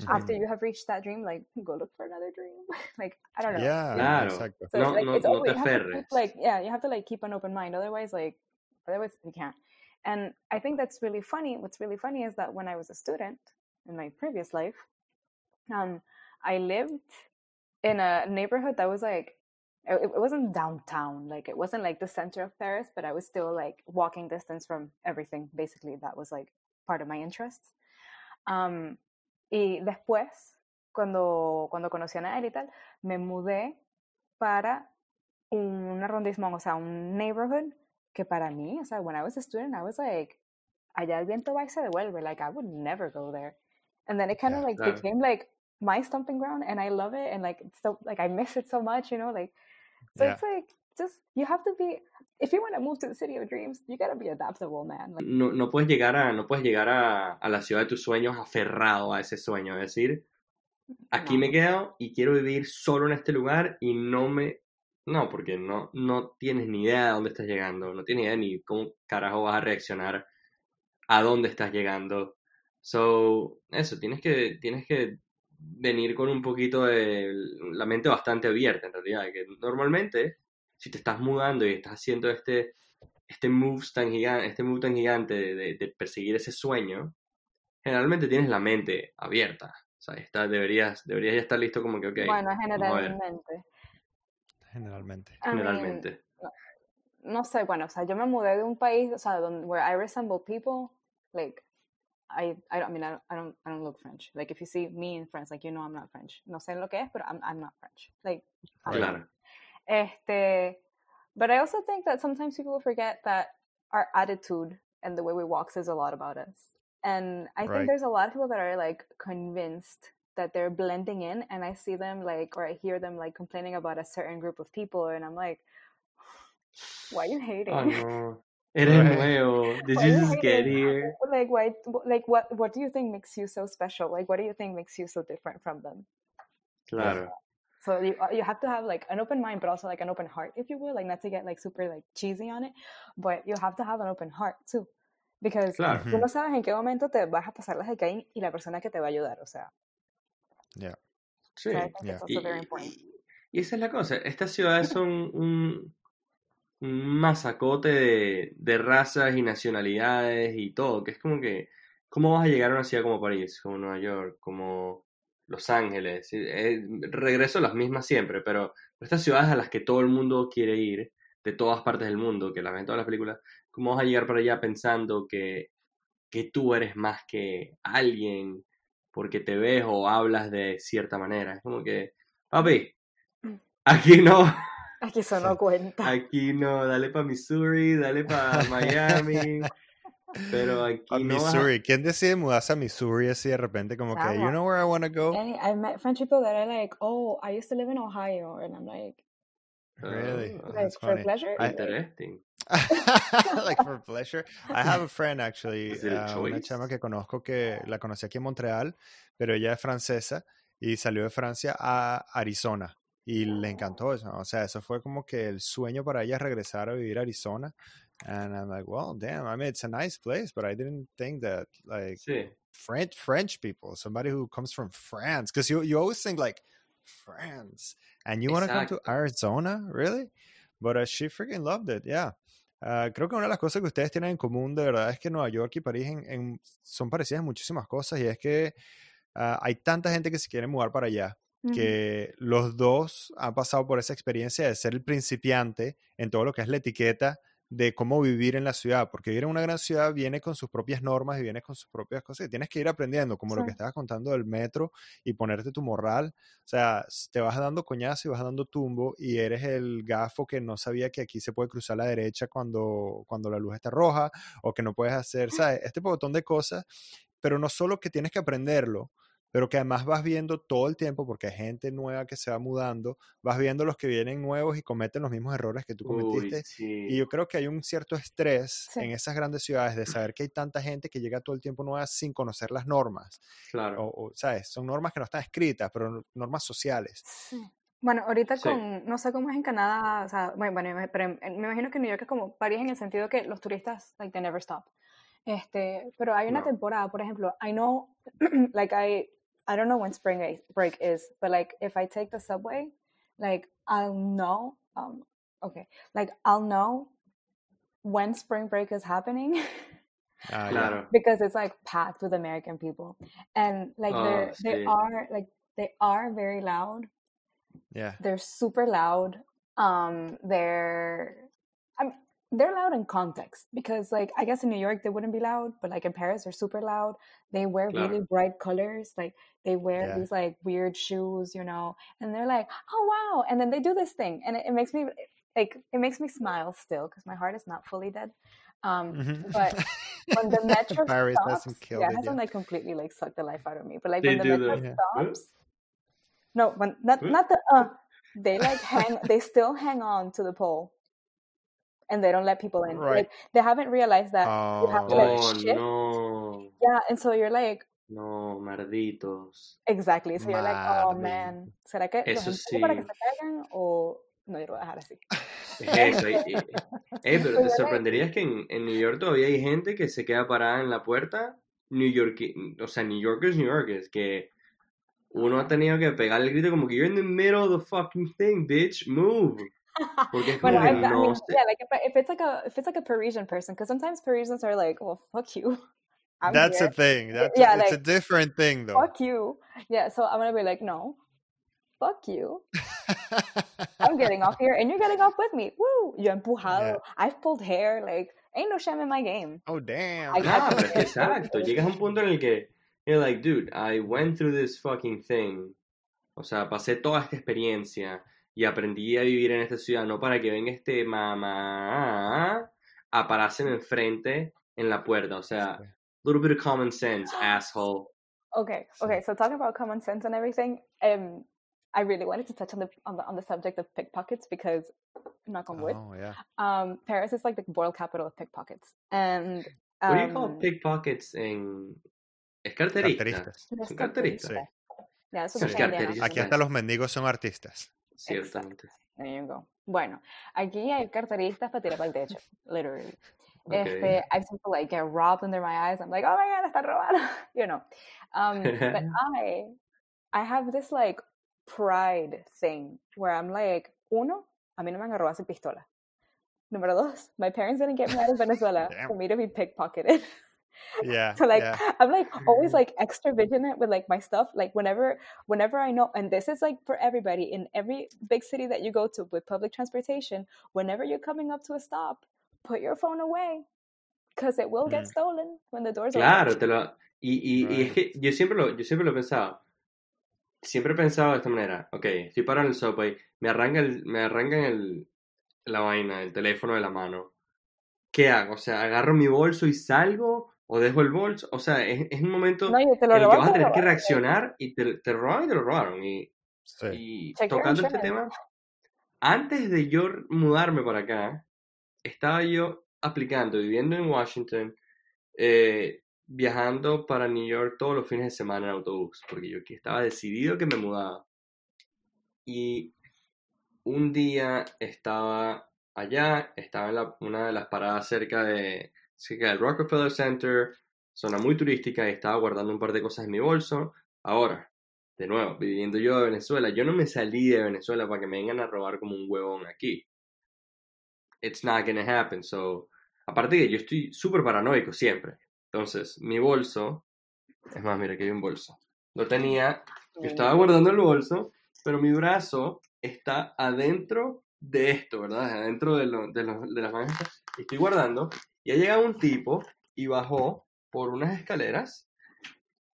After Mhm. you have reached that dream, like go look for another dream. (laughs) like I don't know. Yeah, Claro. exacto. So No- like no- it's no always te have to keep, like yeah, you have to like keep an open mind. Otherwise, like otherwise you can't. And I think that's really funny. What's really funny is that when I was a student in my previous life, um, I lived in a neighborhood that was like it, it wasn't downtown, like it wasn't like the center of Paris, but I was still like walking distance from everything. Basically, that was like part of my interests. Um, y después, cuando, cuando conocí a Nael y tal, me mudé para un arrondissement, o sea, un neighborhood que para mí, o sea, when I was a student, I was like, allá el viento va y se devuelve, like I would never go there. And then it kind of Yeah, like became like my stomping ground, and I love it, and like so like I miss it so much, you know, like so Yeah. it's like just you have to be if you want to move to the city of dreams, you gotta be adaptable, man. Like, No, no puedes llegar a, no puedes llegar a, a la ciudad de tus sueños aferrado a ese sueño. Es decir, aquí No. me quedo y quiero vivir solo en este lugar y no me... No, porque no, no tienes ni idea de dónde estás llegando, no tienes idea ni cómo carajo vas a reaccionar a dónde estás llegando. So, eso, tienes que, tienes que venir con un poquito de la mente bastante abierta, en realidad, que normalmente, si te estás mudando y estás haciendo este, este move tan gigante, este move tan gigante de, de- de perseguir ese sueño, generalmente tienes la mente abierta. O sea, está, deberías, deberías ya estar listo como que, ok, bueno, generalmente. Generalmente. I mean, generalmente. no sé, bueno, o sea, yo me mudé de un país, o sea, donde where I resemble people, like I, I don't I mean I don't, I don't I don't look French. Like if you see me in France, like you know I'm not French. No sé lo que es, pero I'm I'm not French. Like I'm not. Este, but I also think that sometimes people forget that our attitude and the way we walk says a lot about us. And I Right. think there's a lot of people that are like convinced that they're blending in, and I see them like, or I hear them like complaining about a certain group of people, and I'm like, (sighs) why are you hating? Oh, no. Eres Right. nuevo. Did you just get here? Like why? Like what? What do you think makes you so special? Like what do you think makes you so different from them? Claro. So you uh, you have to have like an open mind, but also like an open heart, if you will. Like not to get like super like cheesy on it, but you have to have an open heart too, because Claro. tú no sabes en qué momento te vas a pasar las de Caín y la persona que te va a ayudar. O sea, Yeah. Sí. so I think Yeah. it's also Y, very important. y- y esa es la cosa. Estas ciudades son un, un masacote de, de razas y nacionalidades y todo, que es como que, ¿cómo vas a llegar a una ciudad como París, como Nueva York, como Los Ángeles? Eh, regreso a las mismas siempre, pero estas ciudades a las que todo el mundo quiere ir, de todas partes del mundo, que las ven en todas las películas, ¿cómo vas a llegar para allá pensando que, que tú eres más que alguien porque te ves o hablas de cierta manera? Es como que, papi, aquí no. Aquí eso no cuenta. Aquí no, dale para Missouri, dale para (laughs) Miami, pero aquí A no a- Missouri. ¿Quién decide mudarse a Missouri así de repente? Como que, you know where I want to go? Hey, I've met French people that are like, oh, I used to live in Ohio, and I'm like, Really? Oh, like for funny. pleasure. I- Interesting. (laughs) like for pleasure. I have a friend actually, (laughs) uh, una chama que conozco que la conocí aquí en Montreal, pero ella es francesa y salió de Francia a Arizona y le encantó eso. O sea, eso fue como que el sueño para ella regresar a vivir a Arizona. And I'm like, well, damn. I mean, it's a nice place, but I didn't think that like Sí, French French people, somebody who comes from France, because you you always think like France, and you want to come to. Arizona, really? But uh, she freaking loved it, yeah. Ah, creo que una de las cosas que ustedes tienen en común de verdad es que Nueva York y París en- en- son parecidas en muchísimas cosas y es que ah, hay tanta gente que se quiere mudar para allá Que los dos han pasado por esa experiencia de ser el principiante en todo lo que es la etiqueta de cómo vivir en la ciudad, porque vivir en una gran ciudad viene con sus propias normas y viene con sus propias cosas y tienes que ir aprendiendo, como lo que estabas contando del metro y ponerte tu morral, o sea, te vas dando coñazo y vas dando tumbo y eres el gafo que no sabía que aquí se puede cruzar a la derecha cuando, cuando la luz está roja o que no puedes hacer, ¿sabes? Este botón de cosas, pero no solo que tienes que aprenderlo, pero que además vas viendo todo el tiempo, porque hay gente nueva que se va mudando, vas viendo los que vienen nuevos y cometen los mismos errores que tú uy, cometiste. Y yo creo que hay un cierto estrés Sí. en esas grandes ciudades de (clears throat) saber que hay tanta gente que llega todo el tiempo nueva sin conocer las normas. Claro. O, o, ¿sabes? Son normas que no están escritas, pero no- normas sociales. Sí. Bueno, ahorita Sí. con, no sé cómo es en Canadá, o sea, bueno, bueno, me- pero me imagino que en New York es como París en el sentido que los turistas, like, they never stop. Este, pero hay una No. temporada, por ejemplo, I know, (clears throat) like, I, I don't know when spring break- break is, but like, if I take the subway, like, I'll know, um, okay, like, I'll know when spring break is happening. (laughs) Ah, ya. Claro. because it's like packed with American people, and like Oh, they're they are like they are very loud. Yeah. They're super loud. Um, they're I'm they're loud in context because like I guess in New York they wouldn't be loud, but like in Paris they're super loud. They wear Claro. really bright colors, like they wear Yeah. these like weird shoes, you know, and they're like, oh wow, and then they do this thing, and it, it makes me like it makes me smile still because my heart is not fully dead. Um, Mhm. but (laughs) when the metro Paris stops, yeah, it hasn't like completely like sucked the life out of me. But like They when the metro the- Yeah. stops, no, when not not the uh, they like (laughs) hang, they still hang on to the pole, and they don't let people in. Right. Like they haven't realized that you have to Oh, like Oh, shift. no. Yeah, and so you're like No, malditos. exactly. So you're like, oh man, ¿será que los Eso empujo para que sí. se caigan o no? Yo lo voy a dejar así. Es eso. y- (laughs) y- eh, pero te sorprenderías que en, en New York todavía hay gente que se queda parada en la puerta. New York, o sea, New Yorkers, New Yorkers, que uno ha tenido que pegar el grito como que you're in the middle of the fucking thing, bitch, move. Porque es como Bueno, que I, I mean, sé. yeah, like if, if it's like a if it's like a Parisian person, because sometimes Parisians are like, well, fuck you. (laughs) I'm That's here. a thing. That's yeah, a, it's a different thing, though. fuck you. Yeah, so I'm gonna be like, no, fuck you. I'm getting off (laughs) here, and you're getting off with me. Woo! Yo empujado. Yeah. I've pulled hair. Like, ain't no shame in my game. oh damn. I- No, pero es que exacto. Llegas a un punto en el que you're like, dude, I went through this fucking thing. O sea, pasé toda esta experiencia y aprendí a vivir en esta ciudad, no para que venga este mamá a pararse enfrente en la puerta. O sea, Sí. little bit of common sense, (gasps) asshole. Okay, okay. So talking about common sense and everything, um, I really wanted to touch on the on the on the subject of pickpockets because, knock on wood, Oh yeah. um, Paris is like the world capital of pickpockets, and What do you call um, pickpockets en... Es carterista. Carteristas. Carteristas. Sí. Aquí hasta los mendigos son artistas. Ciertamente. There you go. Bueno, aquí hay carteristas para tirar para el techo, literally. Este, I've seen people like get robbed under my eyes. I'm like, oh my god, están robando, (laughs) you know. Um, but (laughs) I, I have this like pride thing where I'm like, uno, a mí no me van a robar sin pistola. Número dos, my parents didn't get me out of Venezuela for me to be pickpocketed. Yeah. so like yeah. i'm like always like extra vigilant with like my stuff like whenever whenever i know and this is like for everybody in every big city that you go to with public transportation whenever you're coming up to a stop put your phone away because it will get Mm. stolen when the doors Claro, open te lo... Y, y, y es (laughs) que yo siempre lo, yo siempre lo he pensado. Siempre he pensado de esta manera. Ok, estoy parado en el subway, me arranca el, me arrancan el, la vaina, el teléfono de la mano. ¿Qué hago? O sea, agarro mi bolso y salgo o dejo el bolso. O sea, es, es un momento no yo te lo en el que vas a tener que reaccionar y te, te robaron y te lo robaron. Y, Sí. y tocando este tema, antes de yo mudarme para acá, estaba yo aplicando, viviendo en Washington, eh, viajando para New York todos los fines de semana en autobús, porque yo estaba decidido que me mudaba. Y un día estaba allá, estaba en la- una de las paradas cerca de cerca del Rockefeller Center, zona muy turística, y estaba guardando un par de cosas en mi bolso. Ahora, de nuevo, viviendo yo de Venezuela, yo no me salí de Venezuela para que me vengan a robar como un huevón aquí. It's not gonna happen. So, aparte que yo estoy súper paranoico siempre. Entonces, mi bolso, es más, mira que hay un bolso. Lo tenía, yo estaba guardando el bolso, pero mi brazo está adentro de esto, ¿verdad? Adentro de, lo- de, los- de las manos. Y estoy guardando. Y ha llegado un tipo y bajó por unas escaleras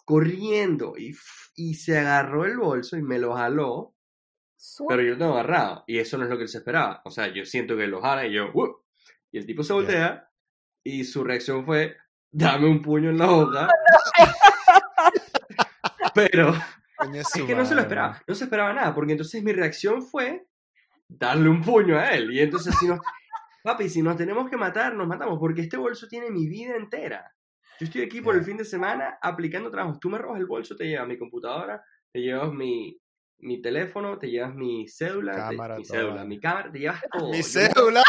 corriendo y, y se agarró el bolso y me lo jaló, pero yo lo tengo agarrado. Y eso no es lo que él se esperaba. O sea, yo siento que lo jala y yo, "Uh", Y el tipo se voltea y su reacción fue, dame un puño en la boca. (laughs) (laughs) pero es que no se lo esperaba, no se esperaba nada, porque entonces mi reacción fue darle un puño a él. Y entonces, si nos, papi, si nos tenemos que matar, nos matamos, porque este bolso tiene mi vida entera. Yo estoy aquí por el fin de semana aplicando trabajos. Tú me robas el bolso, te llevas mi computadora, te llevas mi, mi teléfono, te llevas mi cédula, te- mi cédula, vale. mi cámara, te llevas todo. Mi cédula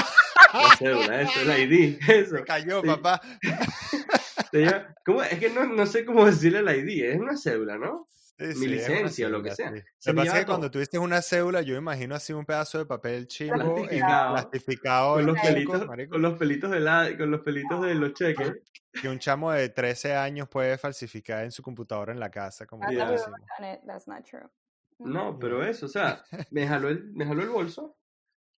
La cédula, eso, el ID, eso. se cayó, papá. (laughs) Te lleva- ¿cómo? Es que no, no sé cómo decirle el ID, es una cédula, ¿no? Sí, Mi sí, licencia o lo que sea. sí. Se Lo que me pasa es que cuando tuviste una cédula, yo imagino así un pedazo de papel chimbo, en- Plastificado. plastificado, Con los pelitos, con los pelitos de la, con los pelitos de los cheques. que un chamo de 13 años puede falsificar en su computadora en la casa, como true. No, pero eso, o sea, me jaló el, me jaló el bolso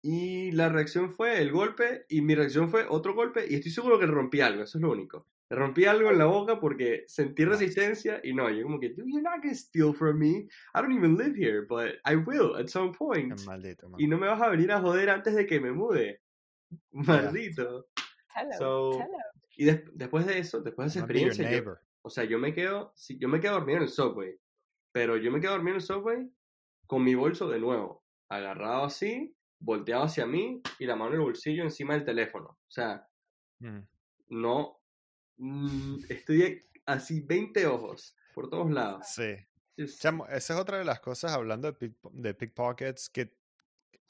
y la reacción fue el golpe y mi reacción fue otro golpe y estoy seguro que rompí algo, eso es lo único. Le rompí algo en la boca porque sentí resistencia y no, yo como que, dude, you're not gonna steal from me. I don't even live here, but I will at some point. Maldito, man. Y no me vas a venir a joder antes de que me mude. (laughs) Maldito. Hello. So, hello. Y des- después de eso, después de esa experiencia, yo- o sea, yo me quedo, sí, yo me quedo dormido en el subway, pero yo me quedo dormido en el subway con mi bolso de nuevo, agarrado así, volteado hacia mí y la mano en el bolsillo encima del teléfono. O sea, Mm. no, mm, estoy así 20 ojos por todos lados. Sí. Es- Chamo, esa es otra de las cosas, hablando de, pick- de pickpockets, que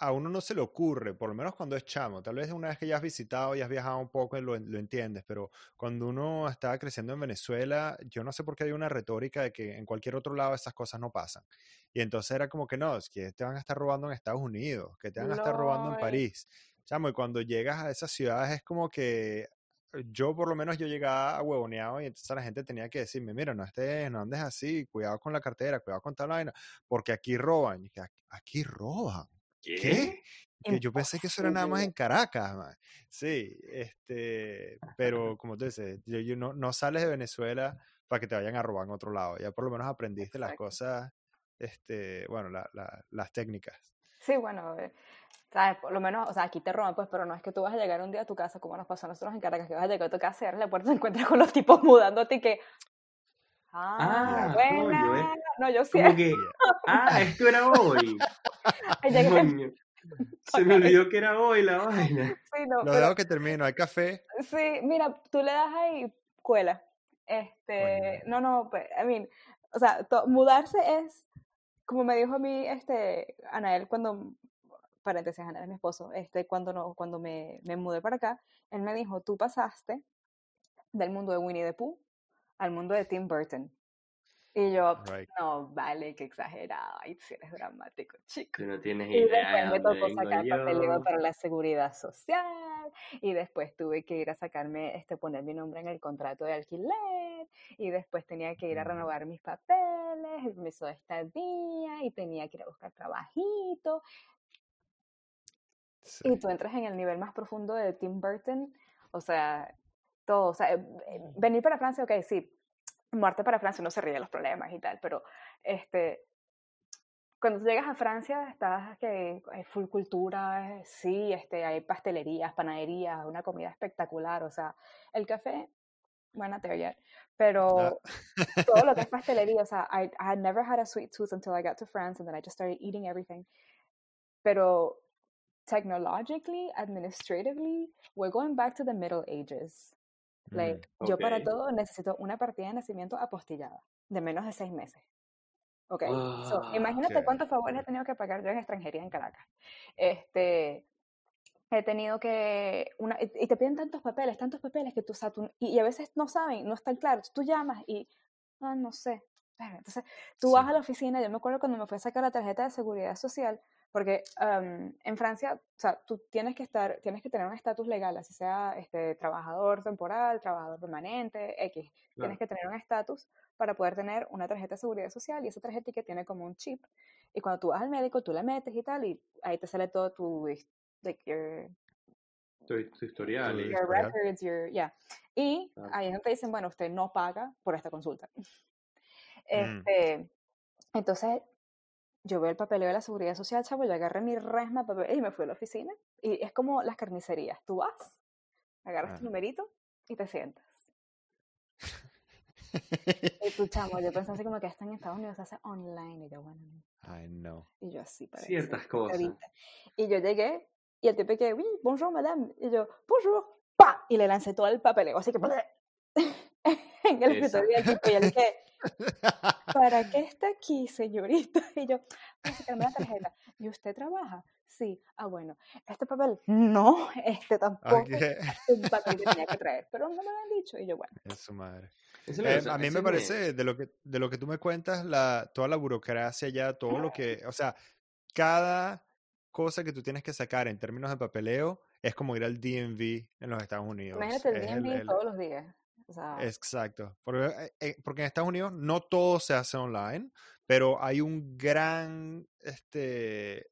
a uno no se le ocurre, por lo menos cuando es chamo. Tal vez una vez que ya has visitado y has viajado un poco lo, lo entiendes, pero cuando uno estaba creciendo en Venezuela, yo no sé por qué hay una retórica de que en cualquier otro lado esas cosas no pasan. Y entonces era como que no, es que te van a estar robando en Estados Unidos, que te van a estar robando en Lord. París. Chamo, y cuando llegas a esas ciudades es como que yo por lo menos yo llegaba a huevoneado y entonces la gente tenía que decirme, mira, no estés, no andes así, cuidado con la cartera, cuidado con tal vaina, porque aquí roban. Y que "Aquí- roban. ¿Qué? Que yo pensé que eso era nada más en Caracas. man. Sí, este, pero como tú dices, yo, yo no, no sales de Venezuela para que te vayan a robar en otro lado. Ya por lo menos aprendiste las cosas, este, bueno, la- la- las técnicas. Sí, bueno, eh, ¿sabes? Por lo menos, o sea, aquí te roban, pues, pero no es que tú vas a llegar un día a tu casa, como nos pasó a nosotros en Caracas, que vas a llegar a tu casa y abres la puerta y te encuentras con los tipos mudándote y que. Ah, Ah, buena. coño, eh. No, yo sí. Que, ah, esto era hoy. (laughs) Llegué- (laughs) Se me olvidó que era hoy la vaina. sí, no, Lo pero- dejo que termino, hay café. Sí, mira, tú le das ahí, cuela. Este, no, no, pues, I mean, o sea, to- mudarse es, como me dijo a mí, este, Anael, cuando, paréntesis, Anael es mi esposo, este, cuando, no, cuando me, me mudé para acá, él me dijo, tú pasaste del mundo de Winnie the Pooh al mundo de Tim Burton. Y yo, Right. no, vale, qué exagerado, ay, si eres dramático, chico. Tú no tienes Y idea de después me tocó sacar papeleo para la seguridad social. Y después tuve que ir a sacarme, este, poner mi nombre en el contrato de alquiler. Y después tenía que ir a renovar mis papeles, el permiso de estadía. Y tenía que ir a buscar trabajito. Sí. Y tú entras en el nivel más profundo de Tim Burton. O sea, todo. O sea, eh, eh, venir para Francia, ok, sí. Muerte para Francia, uno se ríe de los problemas y tal. Pero, este, cuando llegas a Francia, estás que hay full cultura, eh, sí, este, hay pastelerías, panaderías, una comida espectacular, o sea, el café, buena teoría, pero (laughs) todo lo que es pastelería, o sea, I, I had never had a sweet tooth until I got to France and then I just started eating everything. Pero technologically, administratively, we're going back to the Middle Ages. Mm, Like, yo para todo necesito una partida de nacimiento apostillada, de menos de seis meses. Ok, so, Ah, imagínate ok, cuántos favores he tenido que pagar yo en extranjería en Caracas. Este, he tenido que, una, y te piden tantos papeles, tantos papeles que tú, o sea, tú- y, y a veces no saben, no están claros. Tú llamas y, ah, no sé. Entonces, tú vas Sí. a la oficina, yo me acuerdo cuando me fui a sacar la tarjeta de seguridad social, porque am, en Francia, o sea, tú tienes que estar, tienes que tener un estatus legal, así sea este, trabajador temporal, trabajador permanente, X. Claro. Tienes que tener un estatus para poder tener una tarjeta de seguridad social y esa tarjeta que tiene como un chip. Y cuando tú vas al médico, tú la metes y tal, y ahí te sale todo tu, like, your, Tu, tu historial. Tu y- your historial. records, your, yeah. Y Claro. ahí es donde te dicen, bueno, usted no paga por esta consulta. (laughs) Mm. Este, entonces, yo veo el papeleo de la seguridad social, chavo, yo agarré mi resma de papel y me fui a la oficina. Y es como las carnicerías. Tú vas, agarras Ah. tu numerito y te sientas. (laughs) Y tú, chamo, yo pensé así como que esto en Estados Unidos hace online. Y yo, bueno, I know. y yo así parece. Ciertas cosas. ahorita. Y yo llegué y el tipo que, oui, bonjour, madame. Y yo, bonjour, pa. Y le lancé todo el papeleo, así que (laughs) en el escritorio del tipo. Y él que, (laughs) ¿para qué está aquí, señorita? (laughs) Y yo, para sacarme la tarjeta. ¿Y usted trabaja? Sí. Ah, bueno. ¿Este papel? No, este tampoco. Ok. Este un papel que tenía que traer. Pero no me lo han dicho. Y yo, bueno. Es su madre. Eh, a mí me parece, de lo que, de lo que tú me cuentas, la, toda la burocracia ya, todo lo que, o sea, cada cosa que tú tienes que sacar en términos de papeleo es como ir al DMV en los Estados Unidos. Imagínate el DMV el- todos los días. O sea, Exacto. Porque, eh, porque en Estados Unidos no todo se hace online, pero hay un gran, este,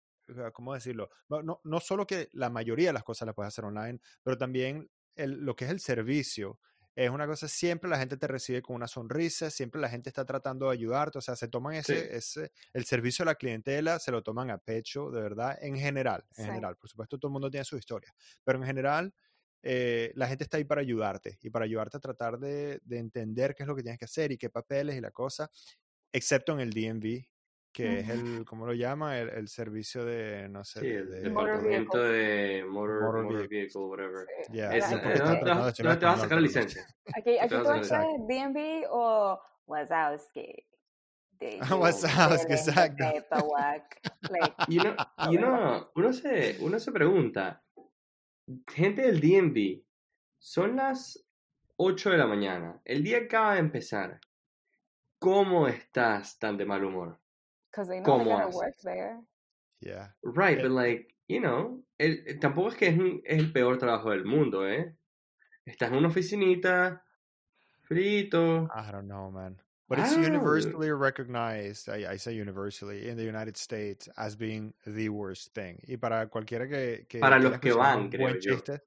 ¿cómo decirlo? No, no, no solo que la mayoría de las cosas las puedes hacer online, pero también el- lo que es el servicio. Es una cosa, siempre la gente te recibe con una sonrisa, siempre la gente está tratando de ayudarte, o sea, se toman ese, Sí. ese, el servicio a la clientela, se lo toman a pecho, de verdad, en general, en Sí. general. Por supuesto, todo el mundo tiene su historia, pero en general, eh, la gente está ahí para ayudarte y para ayudarte a tratar de, de entender qué es lo que tienes que hacer y qué papeles y la cosa, excepto en el DMV, que es el, ¿cómo lo llama? El, el servicio de, no sé, Sí, de, el de- departamento de motor, Motor motor, vehicle. vehicle, whatever. Sí. Ya, Es- ¿dónde te vas- a sacar la no. licencia? Aquí, aquí vas tú Exacto. DMV o Wazowski. de Ah, (laughs) Wazowski, exacto. paperwork. Like, Y uno, y uno, uno, se, uno se pregunta, gente del DMV, son las 8 de la mañana, el día acaba de empezar, ¿cómo estás tan de mal humor? Because they know they work there. Yeah. Right, Eh, but like, you know, el- el- tampoco es que es, un- es el peor trabajo del mundo, ¿eh? Estás en una oficinita, frito. I don't know, man. But it's universally recognized, I, I say universally, in the United States as being the worst thing. Y para cualquiera que, que Para los que van, creo yo. chiste,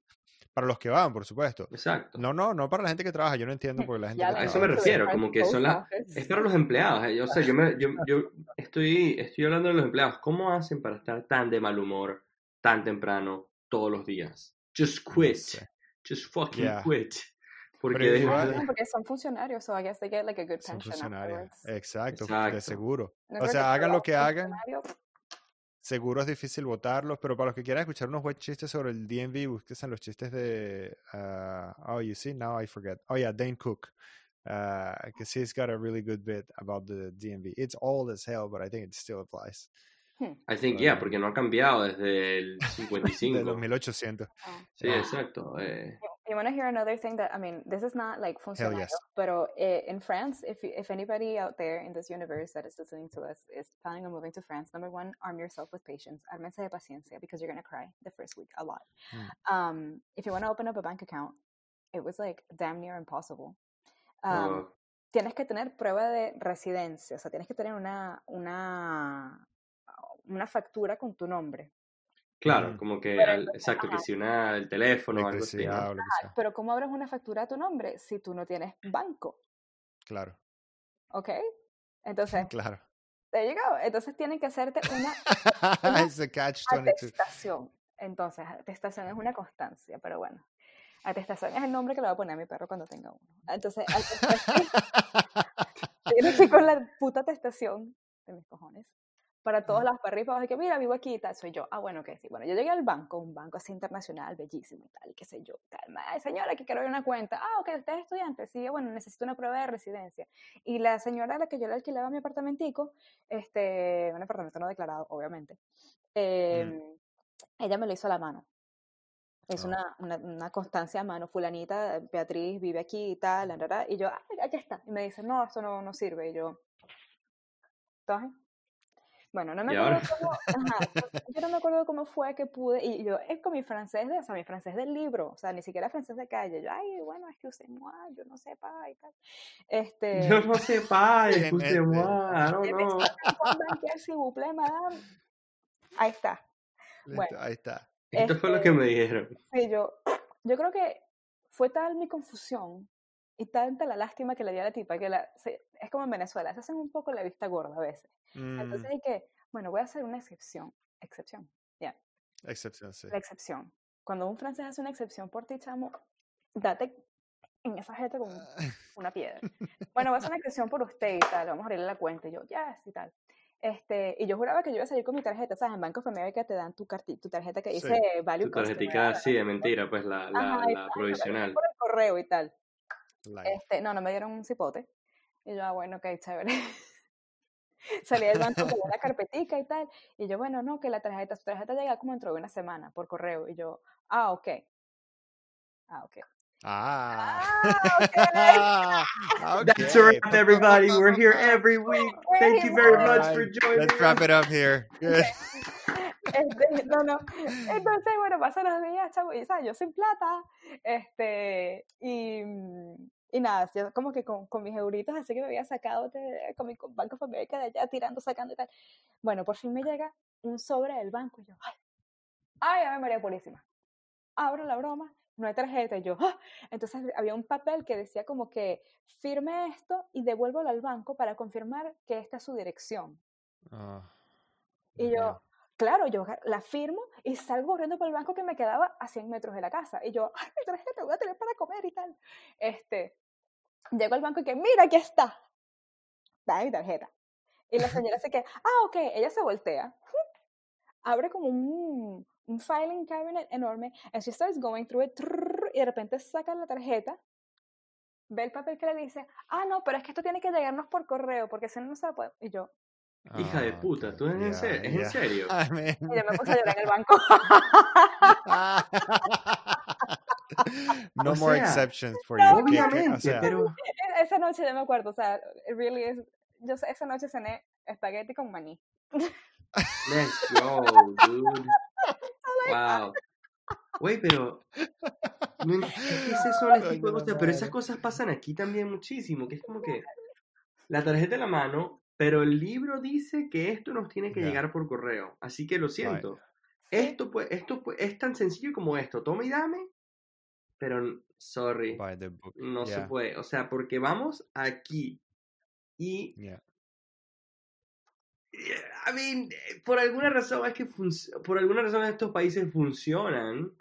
para los que van, por supuesto. Exacto. No, no, no para la gente que trabaja. Yo no entiendo por la gente Ya que A eso me refiero, como que son las... Es para los empleados. eh, O sea, yo, me, yo, yo estoy, estoy hablando de los empleados. ¿Cómo hacen para estar tan de mal humor, tan temprano, todos los días? Just quit. sé. Just fucking Yeah. quit. Porque igual- porque son funcionarios, so I guess they get like a good Son pension funcionarios. afterwards. Exacto, Exacto. de seguro. No O sea, hagan lo que hagan, funcionarios- seguro es difícil votarlos, pero para los que quieran escuchar unos buenos chistes sobre el DMV, búsquense los chistes de, ah, oh, you see, now I forget. Oh, yeah, Dane Cook. Because he's got a really good bit about the DMV. It's old as hell, but I think it still applies. I think, yeah, porque no ha cambiado desde el De 55. los 1800. Ah. Sí, exacto. eh, You want to hear another thing that I mean, this is not like funcionario, yes. eh, in France, if if anybody out there in this universe that is listening to us is planning on moving to France, number one, arm yourself with patience. Ármense de paciencia because you're gonna cry the first week a lot. Mm. Um, if you want to open up a bank account, it was like damn near impossible. Um, no, tienes que tener prueba de residencia, o sea, tienes que tener una una una factura con tu nombre. Claro, Ujú. como que, Pero al- exacto, que ajá. si una, el teléfono o algo así, que. Pero ¿cómo abres una factura a tu nombre si tú no tienes banco? Claro, ¿Ok? (laughs) Entonces, claro. there you go. Entonces tienen que hacerte una It's a catch 22. atestación. Entonces, atestación es una constancia, pero bueno. Atestación es el nombre que le voy a poner a mi perro cuando tenga uno. Entonces, (laughs) tienes que ir con la puta atestación de mis cojones para todos arriba y para abajo, que mira, vivo aquí y tal, soy yo. Ah, bueno, que sí. Bueno, yo llegué al banco, un banco así internacional, bellísimo y tal, qué sé yo. Tal. Ay, señora, que quiero abrir una cuenta. Ah, ok, usted es estudiante. Sí, bueno, necesito una prueba de residencia. Y la señora a la que yo le alquilaba mi apartamentico, este, un apartamento no declarado, obviamente, em, ella me lo hizo a la mano. Es Oh. una, una, una constancia a mano, fulanita, Beatriz vive aquí y tal, la, la, la, y yo, ah, aquí está. Y me dice, no, esto no, no sirve. Y yo, ¿entonces? Bueno, no me ¿Y acuerdo cómo, (laughs) ajá, yo no me acuerdo cómo fue que pude, y yo, es con mi francés, de, o sea, mi francés del libro, o sea, ni siquiera francés de calle, yo, ay, bueno, es que usted yo no sé, pa, y tal. (laughs) Este, Yo no sé, pa, Bien, excusez-moi, I don't "Je know. (laughs) m'excuse, Juan Banquier, s'il vous plaît, madame". Ahí está. Listo, Bueno. Ahí está. Esto fue lo Este, que me dijeron. Sí, yo, yo creo que fue tal mi confusión y tanta la lástima que le di a la tipa que la, se- es como en Venezuela, se hacen un poco la vista gorda a veces. Mm, Entonces hay que, bueno, voy a hacer una excepción, excepción, ya, excepción, sí. la excepción. Cuando un francés hace una excepción por ti, chamo, date en esa jeta con (laughs) una piedra. Bueno, voy a hacer una excepción por usted y tal, vamos a abrirle la cuenta. Y yo, ya, y tal. Este, y yo juraba que yo iba a salir con mi tarjeta, ¿sabes? En Banco of America te dan tu, carti- tu tarjeta que Sí. dice Value Tu sí, de mentira, pues la, la, Ajá, y la tal, provisional. por el correo y tal. Este, no, no me dieron un cipote. Y yo, ah, bueno, ok, chévere. (laughs) Salí del banco con una carpetica y tal. Y yo, bueno, no, que la tarjeta, su tarjeta llega como dentro de una semana por correo. Y yo, ah, ok. Ah, ok. Ah. Ah, (laughs) That's okay. a wrap, everybody. We're here every week. Thank you very much for joining Let's wrap it up here. Good. (laughs) Este, no, no. Entonces, bueno, pasan los días, chavo, y ¿sabes? yo sin plata. Este, y, y nada, yo como que con, con mis euritos así que me había sacado de, con mi Banco America de allá, tirando, sacando y tal. Bueno, por fin me llega un sobre del banco y yo, ay, ay, Ave María Purísima. Abro la broma, no hay tarjeta. Y yo, ¡ah! Entonces había un papel que decía como que firme esto y devuélvelo al banco para confirmar que esta es su dirección. Oh, Y yo. Claro, yo la firmo y salgo corriendo por el banco que me quedaba a 100 metros de la casa. Y yo, ay, mi tarjeta, voy a tener para comer y tal. Este, llego al banco y que, mira, aquí está. Da mi tarjeta. Y la señora se queda, ah, ok, ella se voltea, (laughs) abre como un, un filing cabinet enorme, and she starts going through it, y de repente saca la tarjeta, ve el papel que le dice, ah, no, pero es que esto tiene que llegarnos por correo, porque si no, no se lo puede. Y yo, Hija de Ah, puta, ok, ¿tú es, en, ya, ser- ¿es en serio? I mean- y yo me puse a llorar en el banco. no O more sea, exceptions for no, you. ¿Qué- qué- o Obviamente, sea, pero... esa noche yo me acuerdo, o sea, really is, yo esa noche cené espagueti con maní. Let's go, dude. (laughs) Wow. Güey, pero. No, ent- ¿Qué es eso el tipo de Coño, cosas? Pero esas cosas pasan aquí también muchísimo. Que es como que. La tarjeta en la mano, pero el libro dice que esto nos tiene que Ya. llegar por correo. Así que lo siento. Sí. Esto, pues, esto pues, es tan sencillo como esto. Toma y dame. Pero, sorry. by the book. No se Yeah, puede. O sea, porque vamos aquí. Y yeah. I mean, eh, por alguna razón es que por alguna razón estos países funcionan,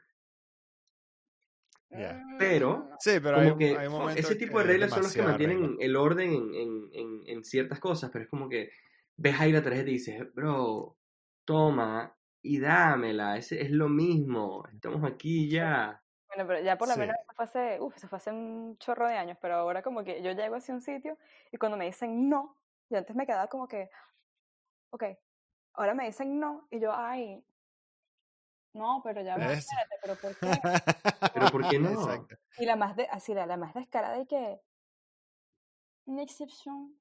Yeah. pero Sí, pero como hay, que hay ese tipo de es reglas son las que mantienen regla. el orden en, en, en, en ciertas cosas, pero es como que ves ahí la tarjeta y dices, bro, toma y dámela, ese es lo mismo, estamos aquí ya. Bueno, pero ya por lo Sí. menos eso fue hace, uf, eso fue hace un chorro de años, pero ahora como que yo llego hacia un sitio y cuando me dicen no, yo antes me quedaba como que, ok, ahora me dicen no y yo, ay, no, pero ya va, pero ¿por qué? (laughs) Pero ¿por qué no? Exacto. Y la más, de, así, la, la más descarada y que, una excepción.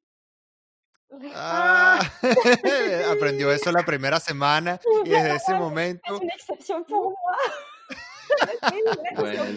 Ah, (laughs) aprendió (laughs) eso la primera semana y desde ese momento, Es una excepción por moi. Sí, una excepción por Bueno. mí.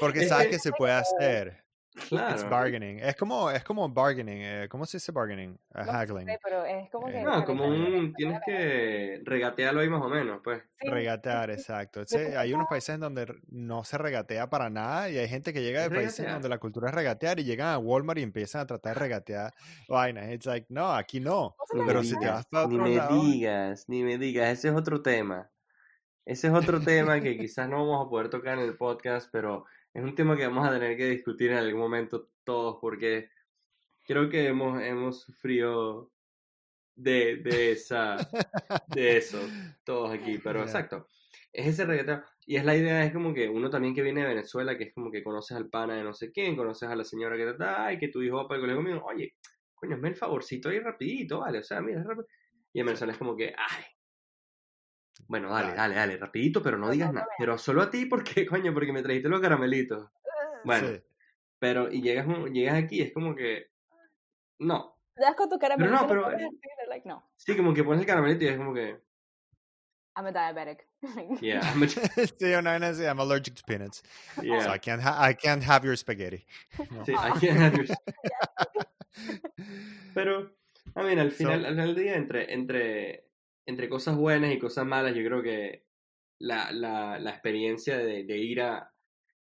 porque Es sabes que se puede hacer. It's Claro. bargaining. Es como, es como bargaining. eh, ¿Cómo se dice bargaining? Uh, No haggling. sé, pero es como que... Eh, No, como mí también un, tienes que regatearlo ahí más o menos, pues. Sí, Regatear, exacto. Hay unos países en donde no se regatea para nada y hay gente que llega de Es países regatear. donde la cultura es regatear y llegan a Walmart y empiezan a tratar de regatear vainas. It's like, no, aquí no. Ni me Pero si te vas para ni otro me lado, digas, ni me digas, ese es otro tema. Ese es otro tema que (laughs) quizás no vamos a poder tocar en el podcast, pero es un tema que vamos a tener que discutir en algún momento todos, porque creo que hemos, hemos sufrido de, de esa, de eso, todos aquí, (laughs) pero exacto. Es ese regateo. Y es la idea, es como que uno también que viene de Venezuela, que es como que conoces al pana de no sé quién, conoces a la señora que da, y que tu hijo va para el colegio conmigo, oye, coño, hazme el favorcito ahí rapidito, vale, o sea, mira, rápido. Y en Venezuela es como que, ay, bueno, dale, Dale. dale, rapidito, pero no digas no nada. Pero solo a ti, porque, (laughs) coño, porque me trajiste los caramelitos. Bueno, sí. pero, y llegas, llegas aquí, es como que, no. Ya con tu cara Pero no, pero- like, no, Sí, como que pones el caramelito y es como que, I'm a diabetic. (laughs) yeah, I'm a- (laughs) Sí, una vaina así, I'm allergic to peanuts. So yeah. I can't, ha- I can't have your spaghetti. No. Sí, I can't have your- Pero, a ver, al final, al final del día, entre, entre, entre cosas buenas y cosas malas, yo creo que la, la, experiencia de, ir a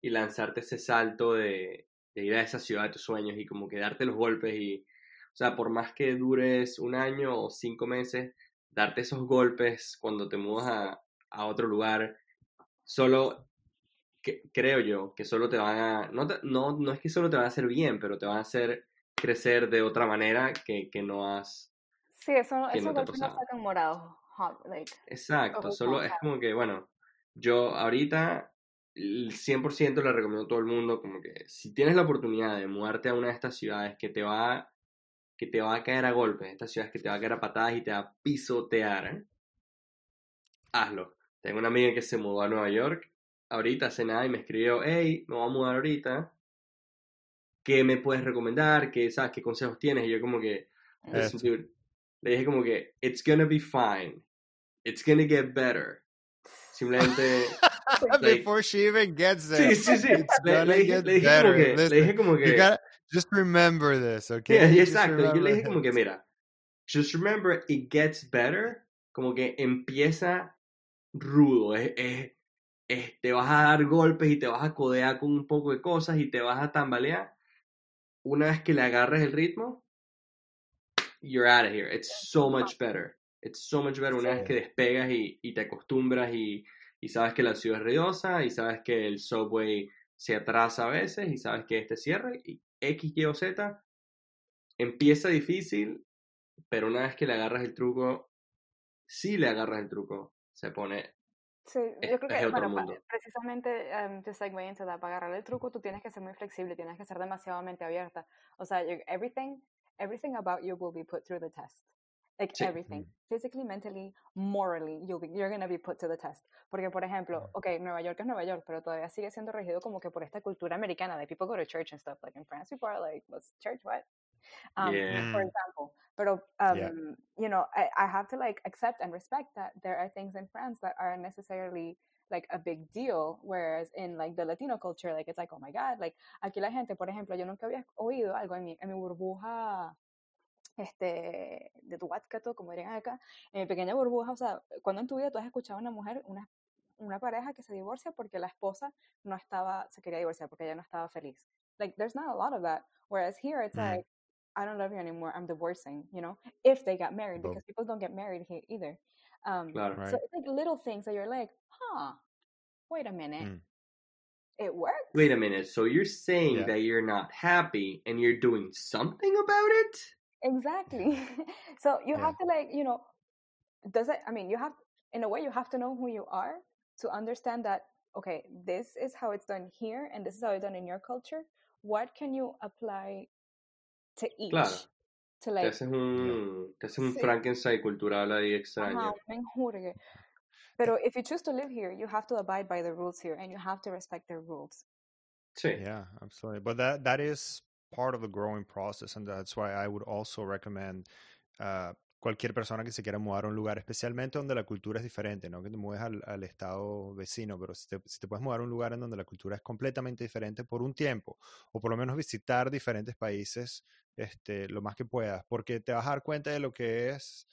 y lanzarte ese salto de, ir a esa ciudad de tus sueños y como que darte los golpes y, o sea, por más que dures un año o cinco meses, darte esos golpes cuando te mudas a, otro lugar, solo creo yo que solo te van a, no, te- no, no es que solo te van a hacer bien, pero te van a hacer crecer de otra manera que, que no has... Sí, eso, no te ha golpes no sacan morados. hot, like, Exacto, solo es como que, bueno, yo ahorita el 100% le recomiendo a todo el mundo como que si tienes la oportunidad de mudarte a una de estas ciudades que te va que te va a caer a golpes, estas ciudades que te va a caer a patadas y te va a pisotear, ¿eh? hazlo. Tengo una amiga que se mudó a Nueva York ahorita hace nada y me escribió, hey, me voy a mudar ahorita, ¿qué me puedes recomendar? ¿Qué, sabes, qué consejos tienes? Y yo como que, Eso. Le dije como que, it's gonna be fine. It's gonna get better. Simplemente, (laughs) like- Before she even gets there. sí, sí, sí. It's Le, gonna le dije, get le dije como better. que, le Listen, dije como You que, gotta just remember this, (laughs) okay? Yeah, Just exacto. Yo le remember dije como que, mira, just remember it gets better. Como que empieza rudo. Es, es- es- te vas a dar golpes y te vas a codear con un poco de cosas y te vas a tambalear. Una vez que le agarres el ritmo, you're out of here. It's so much better. It's so much better una Sí. vez que despegas y, y te acostumbras y, y sabes que la ciudad es ruidosa y sabes que el subway se atrasa a veces y sabes que este cierre y X, Y o Z empieza difícil, pero una vez que le agarras el truco, si le agarras el truco, se pone Sí, yo creo que, bueno, mundo. precisamente, um, to segue into that, para agarrar el truco, tú tienes que ser muy flexible, tienes que ser demasiado mente abierta. O sea, everything, everything about you will be put through the test. Like Sí. everything. Physically, mentally, morally, you'll be, you're going to be put to the test. Porque, por ejemplo, ok, Nueva York es Nueva York, pero todavía sigue siendo regido como que por esta cultura americana de people go to church and stuff. Like in France, people are like, what's church? What? Um, Yeah. For Mm. example. Pero, um, Yeah. you know, I, I have to like accept and respect that there are things in France that aren't necessarily like a big deal, whereas in like the Latino culture, like it's like, oh my God, like aquí la gente, por ejemplo, yo nunca había oído algo en mi, en mi burbuja este, de tu Wattcato, como dirían acá, en mi pequeña burbuja, o sea, cuando en tu vida tú has escuchado a una mujer, una, una pareja que se divorcia porque la esposa no estaba, se quería divorciar porque ella no estaba feliz. Like, there's not a lot of that. Whereas here, it's Mm. like, I don't love you anymore, I'm divorcing, you know, if they got married, because people don't get married here either. Um, Claro. Right. So it's like little things that you're like, huh, wait a minute, Mm. it works. Wait a minute. So you're saying Yeah. that you're not happy and you're doing something about it? Exactly. (laughs) so you Yeah. have to like, you know, does it I mean, you have in a way you have to know who you are to understand that okay, this is how it's done here and this is how it's done in your culture. What can you apply to each? Claro. To Te like haces un, te haces un Sí. Frankenstein cultural ahí extraño. ajá, un menjurgue. Pero if you choose to live here, you have to abide by the rules here and you have to respect their rules. Sí. Yeah, absolutely. But that that is part of the growing process, and that's why I would also recommend uh, cualquier persona que se quiera mudar a un lugar, especialmente donde la cultura es diferente, no que te mueves al, al estado vecino, pero si te, si te puedes mudar a un lugar en donde la cultura es completamente diferente por un tiempo, o por lo menos visitar diferentes países, este, lo más que puedas, porque te vas a dar cuenta de lo que es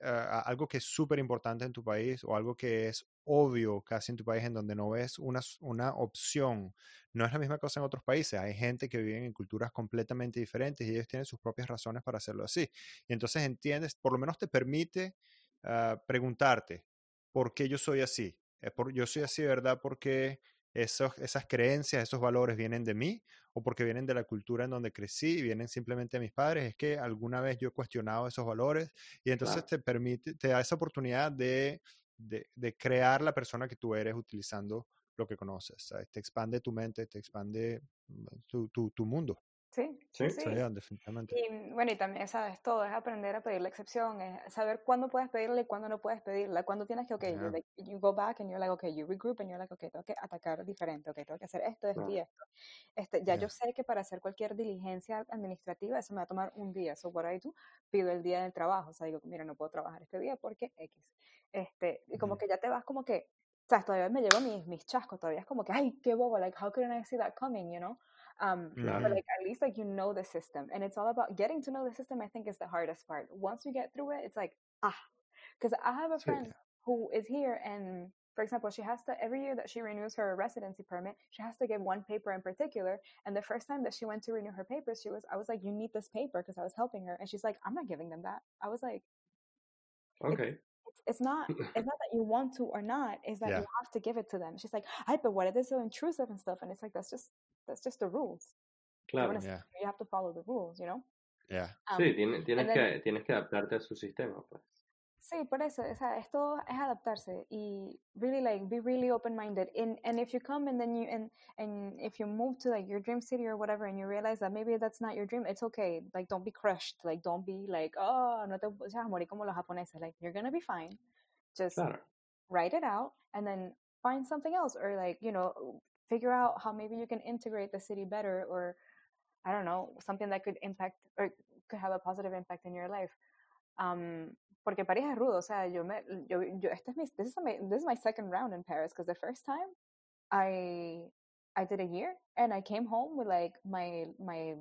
uh, algo que es súper importante en tu país o algo que es obvio casi en tu país en donde no ves una, una opción. No es la misma cosa en otros países. Hay gente que vive en culturas completamente diferentes y ellos tienen sus propias razones para hacerlo así. Y entonces entiendes, por lo menos te permite uh, preguntarte, ¿por qué yo soy así? Por, yo soy así, ¿verdad? Porque esas creencias, esos valores vienen de mí o porque vienen de la cultura en donde crecí, vienen simplemente de mis padres, es que alguna vez yo he cuestionado esos valores y entonces Claro. te permite, te da esa oportunidad de, de, de, crear la persona que tú eres utilizando lo que conoces. ¿sabes? Te expande tu mente, te expande tu, tu, tu mundo. Sí, Sí. sí. Yeah, definitivamente. Y bueno, y también, sabes, todo es aprender a pedir la excepción, es saber cuándo puedes pedirla y cuándo no puedes pedirla, cuándo tienes que, ok, you, Yeah. like, you go back and you're like, okay, you regroup and you're like, okay, tengo que atacar diferente, okay, tengo que hacer esto, esto y Claro. esto. Este, ya Yeah. yo sé que para hacer cualquier diligencia administrativa eso me va a tomar un día, so what I do, pido el día del trabajo, o sea, digo, mira, no puedo trabajar este día porque X. Este, y como que ya te vas como que, sabes, todavía me llevo mis, mis chascos, todavía es como que, ay, qué bobo, like, how couldn't I see that coming, you know? Um, but like at least like you know the system and it's all about getting to know the system i think is the hardest part. Once you get through it it's like ah. Because i have a friend who is here and for example she has to every year that she renews her residency permit she has to give one paper in particular and the first time that she went to renew her papers she was i was like you need this paper because i was helping her and she's like i'm not giving them that. I was like Ok. it's, it's not (laughs) it's not that you want to or not it's that Yeah. you have to give it to them. She's like i but what if it's so intrusive and stuff? And it's like that's just that's just the rules You Claro. wanna Yeah. you have to follow the rules, you know? Yeah. Um, Sí, tiene- tienes, then- que, tienes que adaptarte a su sistema, pues. Sí, por eso, o sea, esto es adaptarse y really like be really open minded. And and if you come and then you and and if you move to like your dream city or whatever and you realize that maybe that's not your dream, it's okay. Like don't be crushed. Like don't be like, oh, no te vas a morir como los japoneses. Like you're gonna be fine. Just Claro. write it out and then find something else or like, you know, figure out how maybe you can integrate the city better or I don't know, something that could impact or could have a positive impact in your life. Um, porque París es rudo, o sea, yo me, yo, yo, este es mi, this is my, this is my second round in Paris, because the first time I, I did a year, and I came home with like my, my,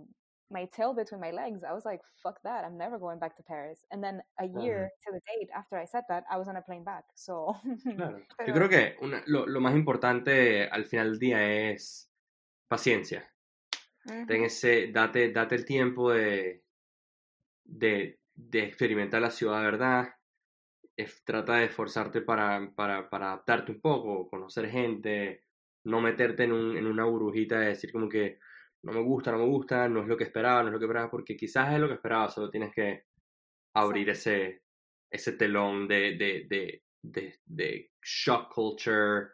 my tail between my legs. I was like, fuck that, I'm never going back to Paris. And then a year to the date after I said that, I was on a plane back, so. (laughs) Claro. Yo creo que una- lo, lo más importante al final del día es paciencia. Ten ese, date, date el tiempo de, de, de experimentar la ciudad verdad, es- trata de esforzarte para, para, para adaptarte un poco, conocer gente, no meterte en, un, en una burbujita de decir como que no me gusta, no me gusta, no es lo que esperaba, no es lo que esperaba, porque quizás es lo que esperaba, solo tienes que abrir ese, ese telón de, de, de, de, de shock culture,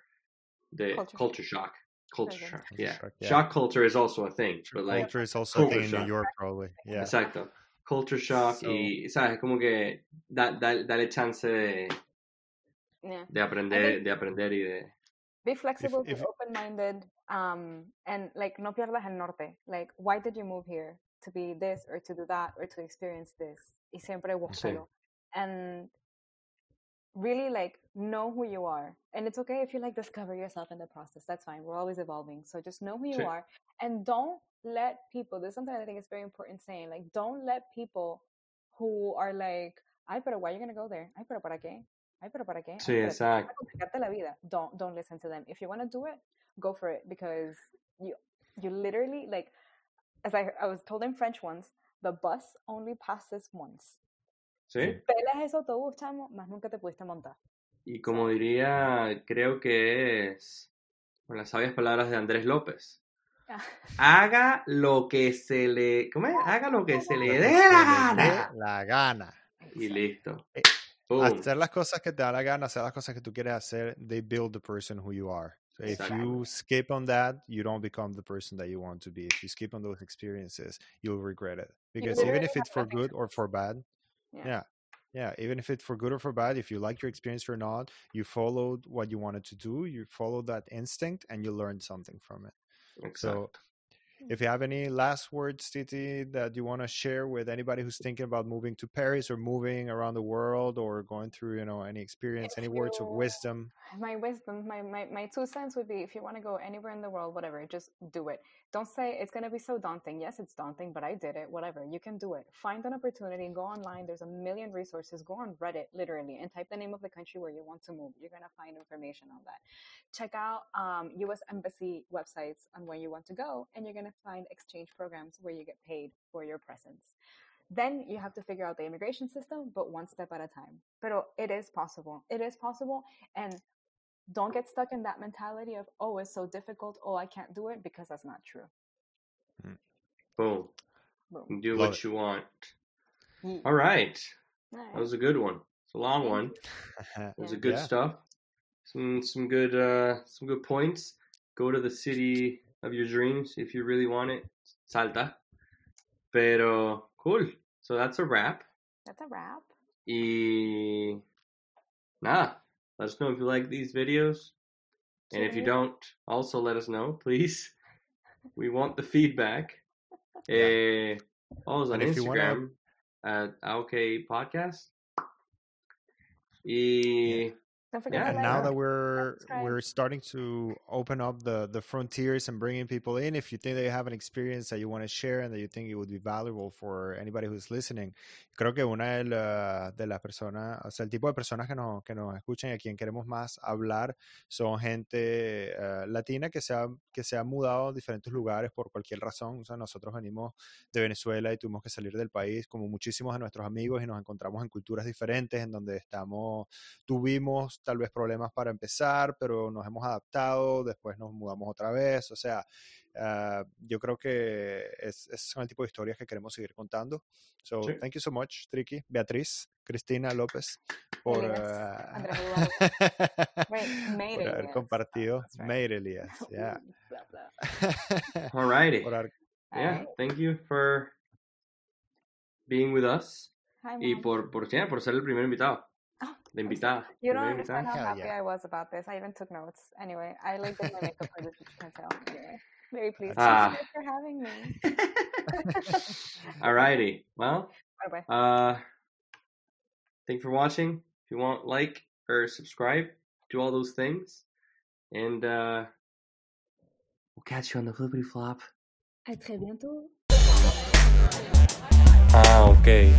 de Culture culture, shock. Culture Okay. shock, Culture yeah. shock, yeah. Shock culture is also a thing, but like, Culture is also a thing in New. York, probably. Yeah. Exacto. Culture shock So- y, ¿sabes? Como que da, da- dale chance de, Yeah. de aprender, think- de aprender y de... Be flexible, if- be open-minded, um, and like no pierdas el norte. Like, why did you move here? To be this or to do that or to experience this? Y siempre búscalo. And really like know who you are. And it's okay if you like discover yourself in the process. That's fine. We're always evolving. So just know who you Sí. are and don't let people, this is something I think is very important saying, like don't let people who are like, ay, pero why are you going to go there? Ay, pero para qué? Ay, pero para qué? Ay, Sí, pero exacto. para la vida. Don't don't listen to them. If you want to do it, go for it because you you literally like as I I was told in French once, the bus only passes once. ¿Sí? Pelas ese autobús, chamo, más nunca te pudiste montar. Y como diría, creo que es con las sabias palabras de Andrés López. Ah. (laughs) Haga lo que se le... ¿Cómo es? Haga lo que se le dé la gana. La gana. Y listo. Eh, Boom. Hacer las cosas que te da la gana, hacer las cosas que tú quieres hacer, they build the person who you are. So if Exactly. you skip on that, you don't become the person that you want to be. If you skip on those experiences, you'll regret it. Because even if it's for good or for bad, Yeah. yeah. Yeah, even if it's for good or for bad, if you like your experience or not, you followed what you wanted to do, you followed that instinct, and you learned something from it. Exacto. So, if you have any last words, Titi, that you want to share with anybody who's thinking about moving to Paris or moving around the world or going through, you know, any experience, If any words of wisdom? My wisdom, my, my, my two cents would be if you want to go anywhere in the world, whatever, just do it. Don't say it's going to be so daunting. Yes, it's daunting, but I did it, whatever. You can do it. Find an opportunity, and go online. There's a million resources. Go on Reddit, literally, and type the name of the country where you want to move. You're going to find information on that. Check out um, U.S. Embassy websites on where you want to go, and you're going to find exchange programs where you get paid for your presence. Then you have to figure out the immigration system, but one step at a time. But it is possible. It is possible. And don't get stuck in that mentality of, oh, it's so difficult. Oh, I can't do it because that's not true. Boom. Boom. Do Love what it. you want. Ye- All right. That was a good one. It's a long one. It was a good Yeah. stuff. Some some good uh some good points. Go to the city of your dreams if you really want it. Salta. Pero cool. So that's a wrap. That's a wrap. Y nada. Let us know if you like these videos. And if you don't, also let us know, please. (laughs) We want the feedback. Yeah. Eh, follow us on And if you wanna- Instagram at OK Podcast. Y Don't forget Yeah, and now that we're we're starting to open up the the frontiers and bringing people in if you think that you have an experience that you want to share and that you think it would be valuable for anybody who's listening creo que una de, la- de las personas o sea el tipo de personas que nos que nos escuchan y a quien queremos más hablar son gente eh, latina que se ha que se ha mudado a diferentes lugares por cualquier razón. O sea nosotros venimos de Venezuela y tuvimos que salir del país como muchísimos de nuestros amigos y nos encontramos en culturas diferentes en donde estamos tuvimos tal vez problemas para empezar, pero nos hemos adaptado, después nos mudamos otra vez, o sea, ah, yo creo que es, es son el tipo de historias que queremos seguir contando. So, Sí. thank you so much, Tricky, Beatriz, Cristina López, por, (laughs) Wait, Made por haber compartido. That's right. Made Elías, (laughs) yeah. (laughs) Haber- Yeah, Alright. thank you for being with us. Hi, Y por, por, yeah, por ser el primer invitado. Oh, De I'm (laughs) invitada. You primera don't understand how Hell happy yeah. I was about this. I even took notes. Anyway, I like did my makeup for this, which you can tell. Anyway, very pleased. Ah. Thank you for having me. (laughs) Alrighty. Well, (laughs) Bye bye. uh, thank you for watching. If you want, like or subscribe, do all those things. And uh, we'll catch you on the flippity flop. À très bientôt. Ah, ok.